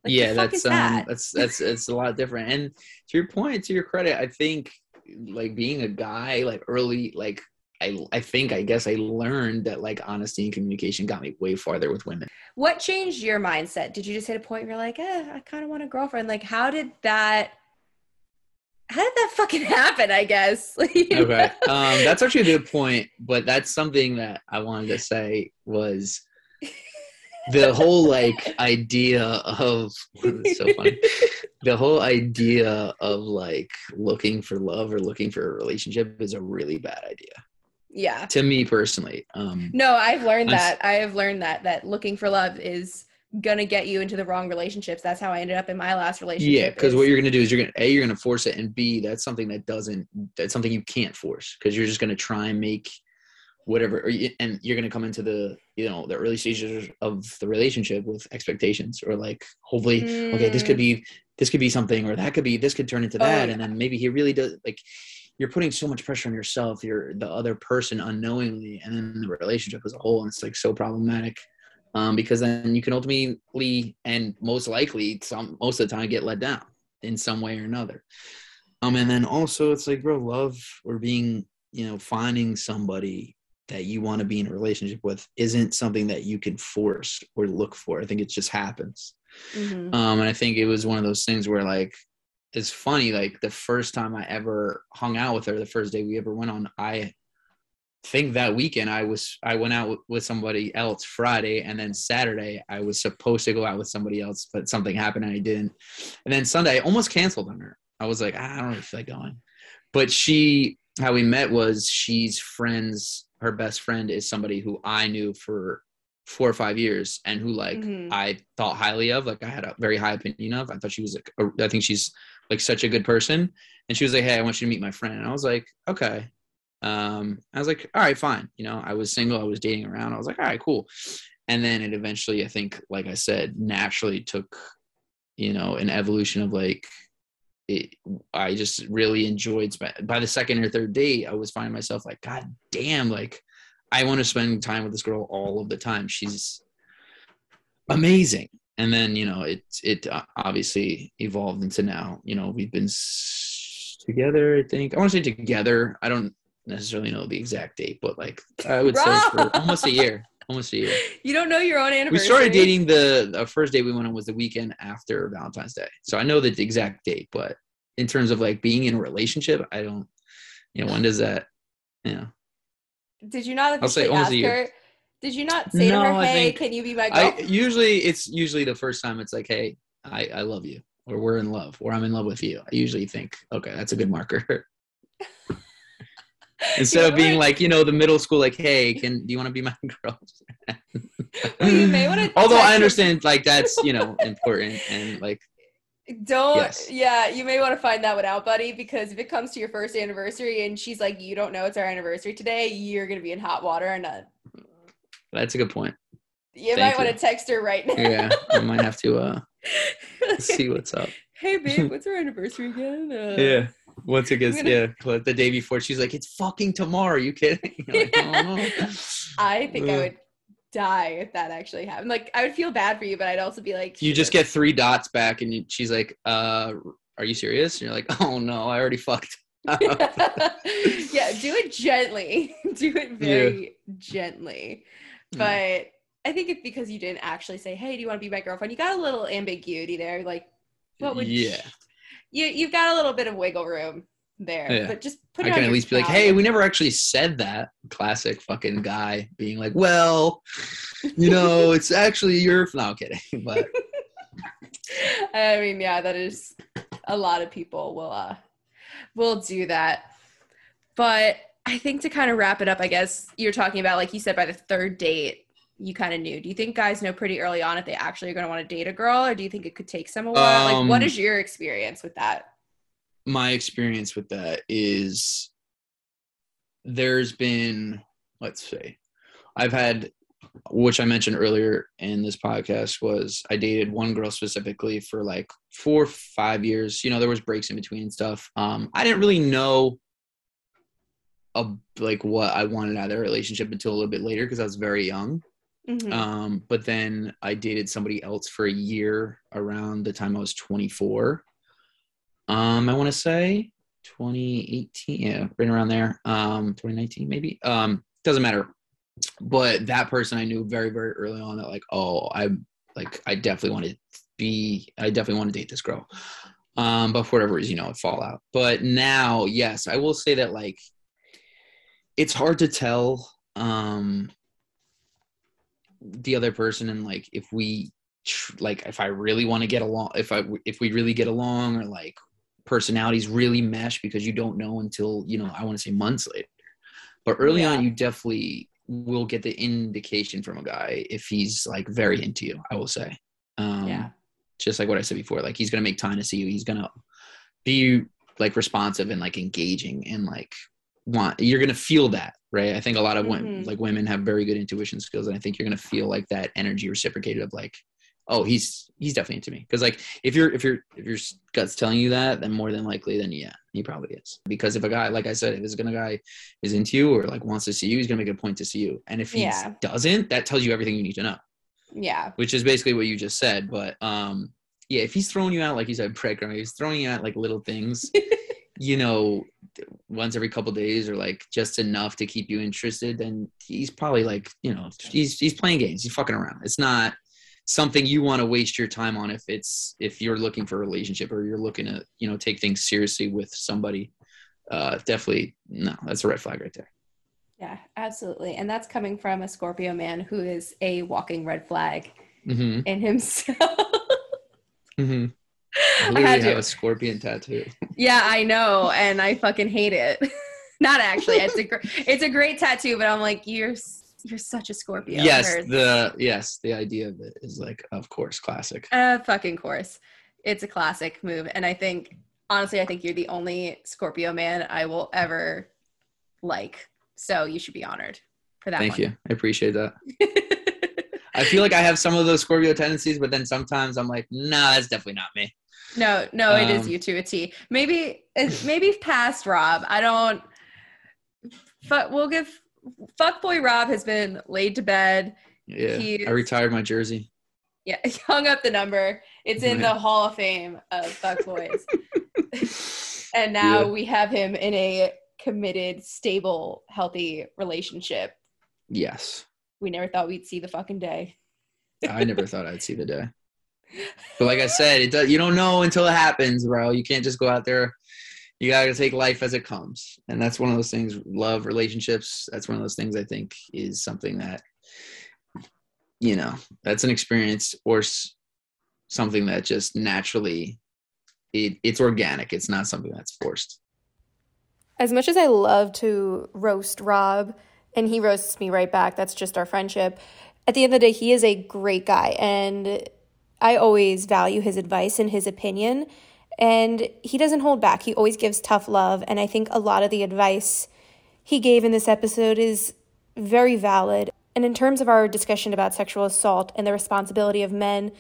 Like, yeah, that's is um, that's that's it's a lot different. And to your point, to your credit, I think like being a guy, like early, like I I think I guess I learned that like honesty and communication got me way farther with women. What changed your mindset? Did you just hit a point where you're like, eh, I kind of want a girlfriend? Like, how did that? How did that fucking happen? I guess. Okay, um, that's actually a good point, but that's something that I wanted to say was the whole like idea of it's so funny. the whole idea of like looking for love or looking for a relationship is a really bad idea yeah. to me personally. Um, No, I've learned I'm that. I have learned that that looking for love is gonna get you into the wrong relationships. That's how I ended up in my last relationship. yeah, because what you're gonna do is you're gonna a you're gonna force it, and b that's something that doesn't that's something you can't force because you're just gonna try and make whatever, or you, and you're gonna come into the you know the early stages of the relationship with expectations or like hopefully okay this could be this could be something or that could be this could turn into Oh, that yeah. and then maybe he really does like you're putting so much pressure on yourself you're the other person unknowingly and then the relationship as a whole and it's like so problematic um, because then you can ultimately and most likely some most of the time get let down in some way or another. Um and then also it's like bro love or being you know finding somebody that you want to be in a relationship with isn't something that you can force or look for. I think it just happens. Mhm. um, and I think it was one of those things where like it's funny, like the first time I ever hung out with her, the first day we ever went on, I think that weekend I was I went out with, with somebody else Friday and then Saturday I was supposed to go out with somebody else, but something happened and I didn't. And then Sunday I almost canceled on her. I was like, "Ah, I don't really feel like going. But she how we met was she's friends, her best friend is somebody who I knew for four or five years and who like Mhm. I thought highly of, like I had a very high opinion of. I thought she was like, a, I think she's like such a good person. And she was like, Hey, I want you to meet my friend. And I was like, okay. Um, I was like, all right, fine. You know, I was single, I was dating around. I was like, all right, cool. And then it eventually, I think, like I said, naturally took, you know, an evolution of like, it, I just really enjoyed. spe- By the second or third date, I was finding myself like, God damn, like I want to spend time with this girl all of the time. She's amazing. And then you know it it uh, obviously evolved into now. You know we've been together. I think I want to say together. I don't necessarily know the exact date, but like I would say for almost a year. Almost a year. You don't know your own anniversary We started dating the, the first day we went on was the weekend after Valentine's Day. So I know the exact date, but in terms of like being in a relationship, I don't. You know when does that? Yeah. Did you not I'll say almost a year. Did you not say No, to her, "Hey, can you be my I girl?" usually it's usually the first time it's like, hey, I, I love you, or we're in love, or I'm in love with you. I usually think, okay, that's a good marker. Instead You of being what? like, you know, the middle school, like, hey, can do you want to be my girl? Well, you may wanna Although I understand, like, that's you know important and like, Don't. Yes. Yeah, you may want to find that one out, buddy, because if it comes to your first anniversary and she's like, "You don't know it's our anniversary today," you're gonna be in hot water, and uh, that's a good point. you Thank might want to text her right now. Yeah, I might have to uh see what's up. hey, babe, what's our anniversary again? Uh, yeah. Once it gets I'm yeah, but the day before, she's like, "It's fucking tomorrow." you kidding? You're like, oh. I think I would die if that actually happened. Like, I would feel bad for you, but I'd also be like, You just get three dots back, and you, she's like, "Uh, are you serious?" And you're like, "Oh no, I already fucked." yeah, do it gently. do it very yeah. gently. But I think it's because you didn't actually say, "Hey, do you want to be my girlfriend?" You got a little ambiguity there. Like, what would? Yeah. You you've got a little bit of wiggle room there, yeah. but just put. It I can at least be like, "Hey, we never actually said that." Classic fucking guy being like, "Well, you know, it's actually your." No, I'm kidding, but. I mean, yeah, that is a lot of people will uh will do that. But I think to kind of wrap it up, I guess you're talking about like you said by the third date, you kind of knew. Do you think guys know pretty early on if they actually are going to want to date a girl, or do you think it could take some a while? Um, like, what um, your experience with that? My experience with that is there's been, let's say, I've had, which I mentioned earlier in this podcast, was I dated one girl specifically for like four, five years. You know, there was breaks in between stuff. Um, I didn't really know a, like what I wanted out of the relationship until a little bit later because I was very young. Mm-hmm. Um, but then I dated somebody else for a year around the time I was 24. Um, I want to say 2018, yeah, right around there. Um, 2019 maybe. Um, doesn't matter. But that person I knew very, very early on that like, oh, I like I definitely want to be I definitely want to date this girl. Um, but for whatever reason, you know, it fall out. But now, yes, I will say that like it's hard to tell um the other person and like if we like if I really want to get along if I if we really get along or like personalities really mesh because you don't know until you know I want to say months later. But early yeah. on you definitely will get the indication from a guy if he's like very into you, I will say. Um yeah. just like what I said before, like he's gonna make time to see you, he's gonna be like responsive and like engaging and like want you're gonna feel that right? I think a lot of mm-hmm. women like women have very good intuition skills and i think you're gonna feel like that energy reciprocated of like oh he's he's definitely into me. Because like if you're if you're if your gut's telling you that then more than likely then yeah he probably is. Because if a guy like i said if this gonna guy is into you or like wants to see you he's gonna make a point to see you. And if he yeah. doesn't that tells you everything you need to know. Yeah. Which is basically what you just said but um yeah if he's throwing you out like you said breadcrumb he's throwing you out like little things you know once every couple days or like just enough to keep you interested then he's probably like you know he's he's playing games he's fucking around. It's not something you want to waste your time on if it's if you're looking for a relationship or you're looking to you know take things seriously with somebody. Uh definitely no that's a red flag right there. Yeah absolutely. And that's coming from a scorpio man who is a walking red flag mm-hmm. in himself. Mm-hmm. I literally I have a scorpion tattoo. Yeah, I know, and I fucking hate it. Not actually. It's a gr- it's a great tattoo, but I'm like, you're you're such a Scorpio. Yes, the yes, the idea of it is like, of course, classic. Uh, fucking course, it's a classic move, and I think honestly, I think you're the only Scorpio man I will ever like. So you should be honored for that. Thank one. you. I appreciate that. I feel like I have some of those Scorpio tendencies, but then sometimes I'm like, nah, that's definitely not me. No, no, it is um, you to a T. Maybe maybe past Rob. I don't. But we'll give fuckboy Rob has been laid to bed. Yeah, He's, I retired my jersey. Yeah, hung up the number. It's in the Hall of Fame of fuckboys. and now yeah. we have him in a committed, stable, healthy relationship. Yes. We never thought we'd see the fucking day. I never thought I'd see the day. But like I said, it does, you don't know until it happens, bro. You can't just go out there. You gotta take life as it comes, and that's one of those things. Love, relationships. That's one of those things I think is something that, you know, that's an experience or something that just naturally, it, it's organic. It's not something that's forced. As much as I love to roast Rob, and he roasts me right back. That's just our friendship. At the end of the day, he is a great guy, and I always value his advice and his opinion. And he doesn't hold back. He always gives tough love. And I think a lot of the advice he gave in this episode is very valid. And in terms of our discussion about sexual assault and the responsibility of men,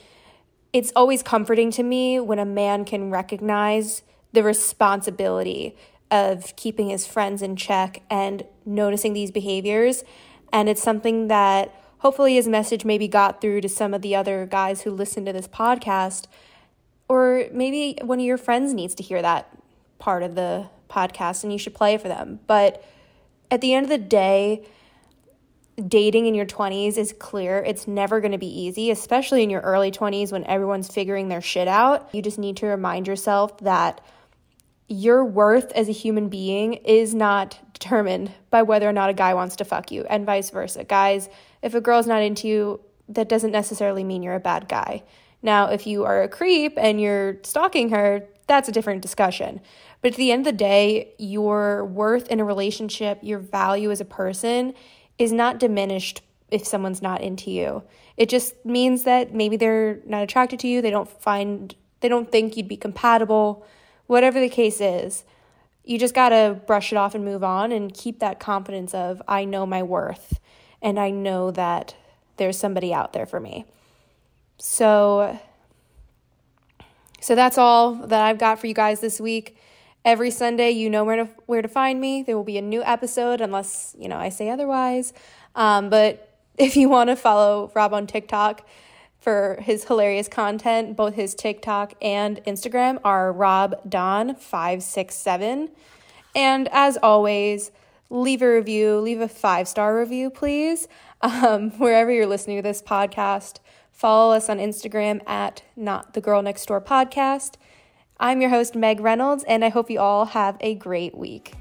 it's always comforting to me when a man can recognize the responsibility of keeping his friends in check and noticing these behaviors. And it's something that hopefully his message maybe got through to some of the other guys who listen to this podcast or maybe one of your friends needs to hear that part of the podcast and you should play for them. But at the end of the day, dating in your 20s is clear. It's never going to be easy, especially in your early 20s when everyone's figuring their shit out. You just need to remind yourself that your worth as a human being is not determined by whether or not a guy wants to fuck you, and vice versa. Guys, if a girl's not into you, that doesn't necessarily mean you're a bad guy. Now, if you are a creep and you're stalking her, that's a different discussion. But at the end of the day, your worth in a relationship, your value as a person is not diminished if someone's not into you. It just means that maybe they're not attracted to you, they don't find they don't think you'd be compatible, whatever the case is. You just got to brush it off and move on and keep that confidence of I know my worth and I know that there's somebody out there for me. So so that's all that I've got for you guys this week. Every Sunday, you know where to where to find me. There will be a new episode unless you know I say otherwise. Um, but if you want to follow Rob on TikTok for his hilarious content, both his TikTok and Instagram are Rob Don five six seven. And as always, leave a review, leave a five star review, please. Um, wherever you're listening to this podcast, follow us on Instagram at Not the Girl Next Door Podcast. I'm your host, Meg Reynolds, and I hope you all have a great week.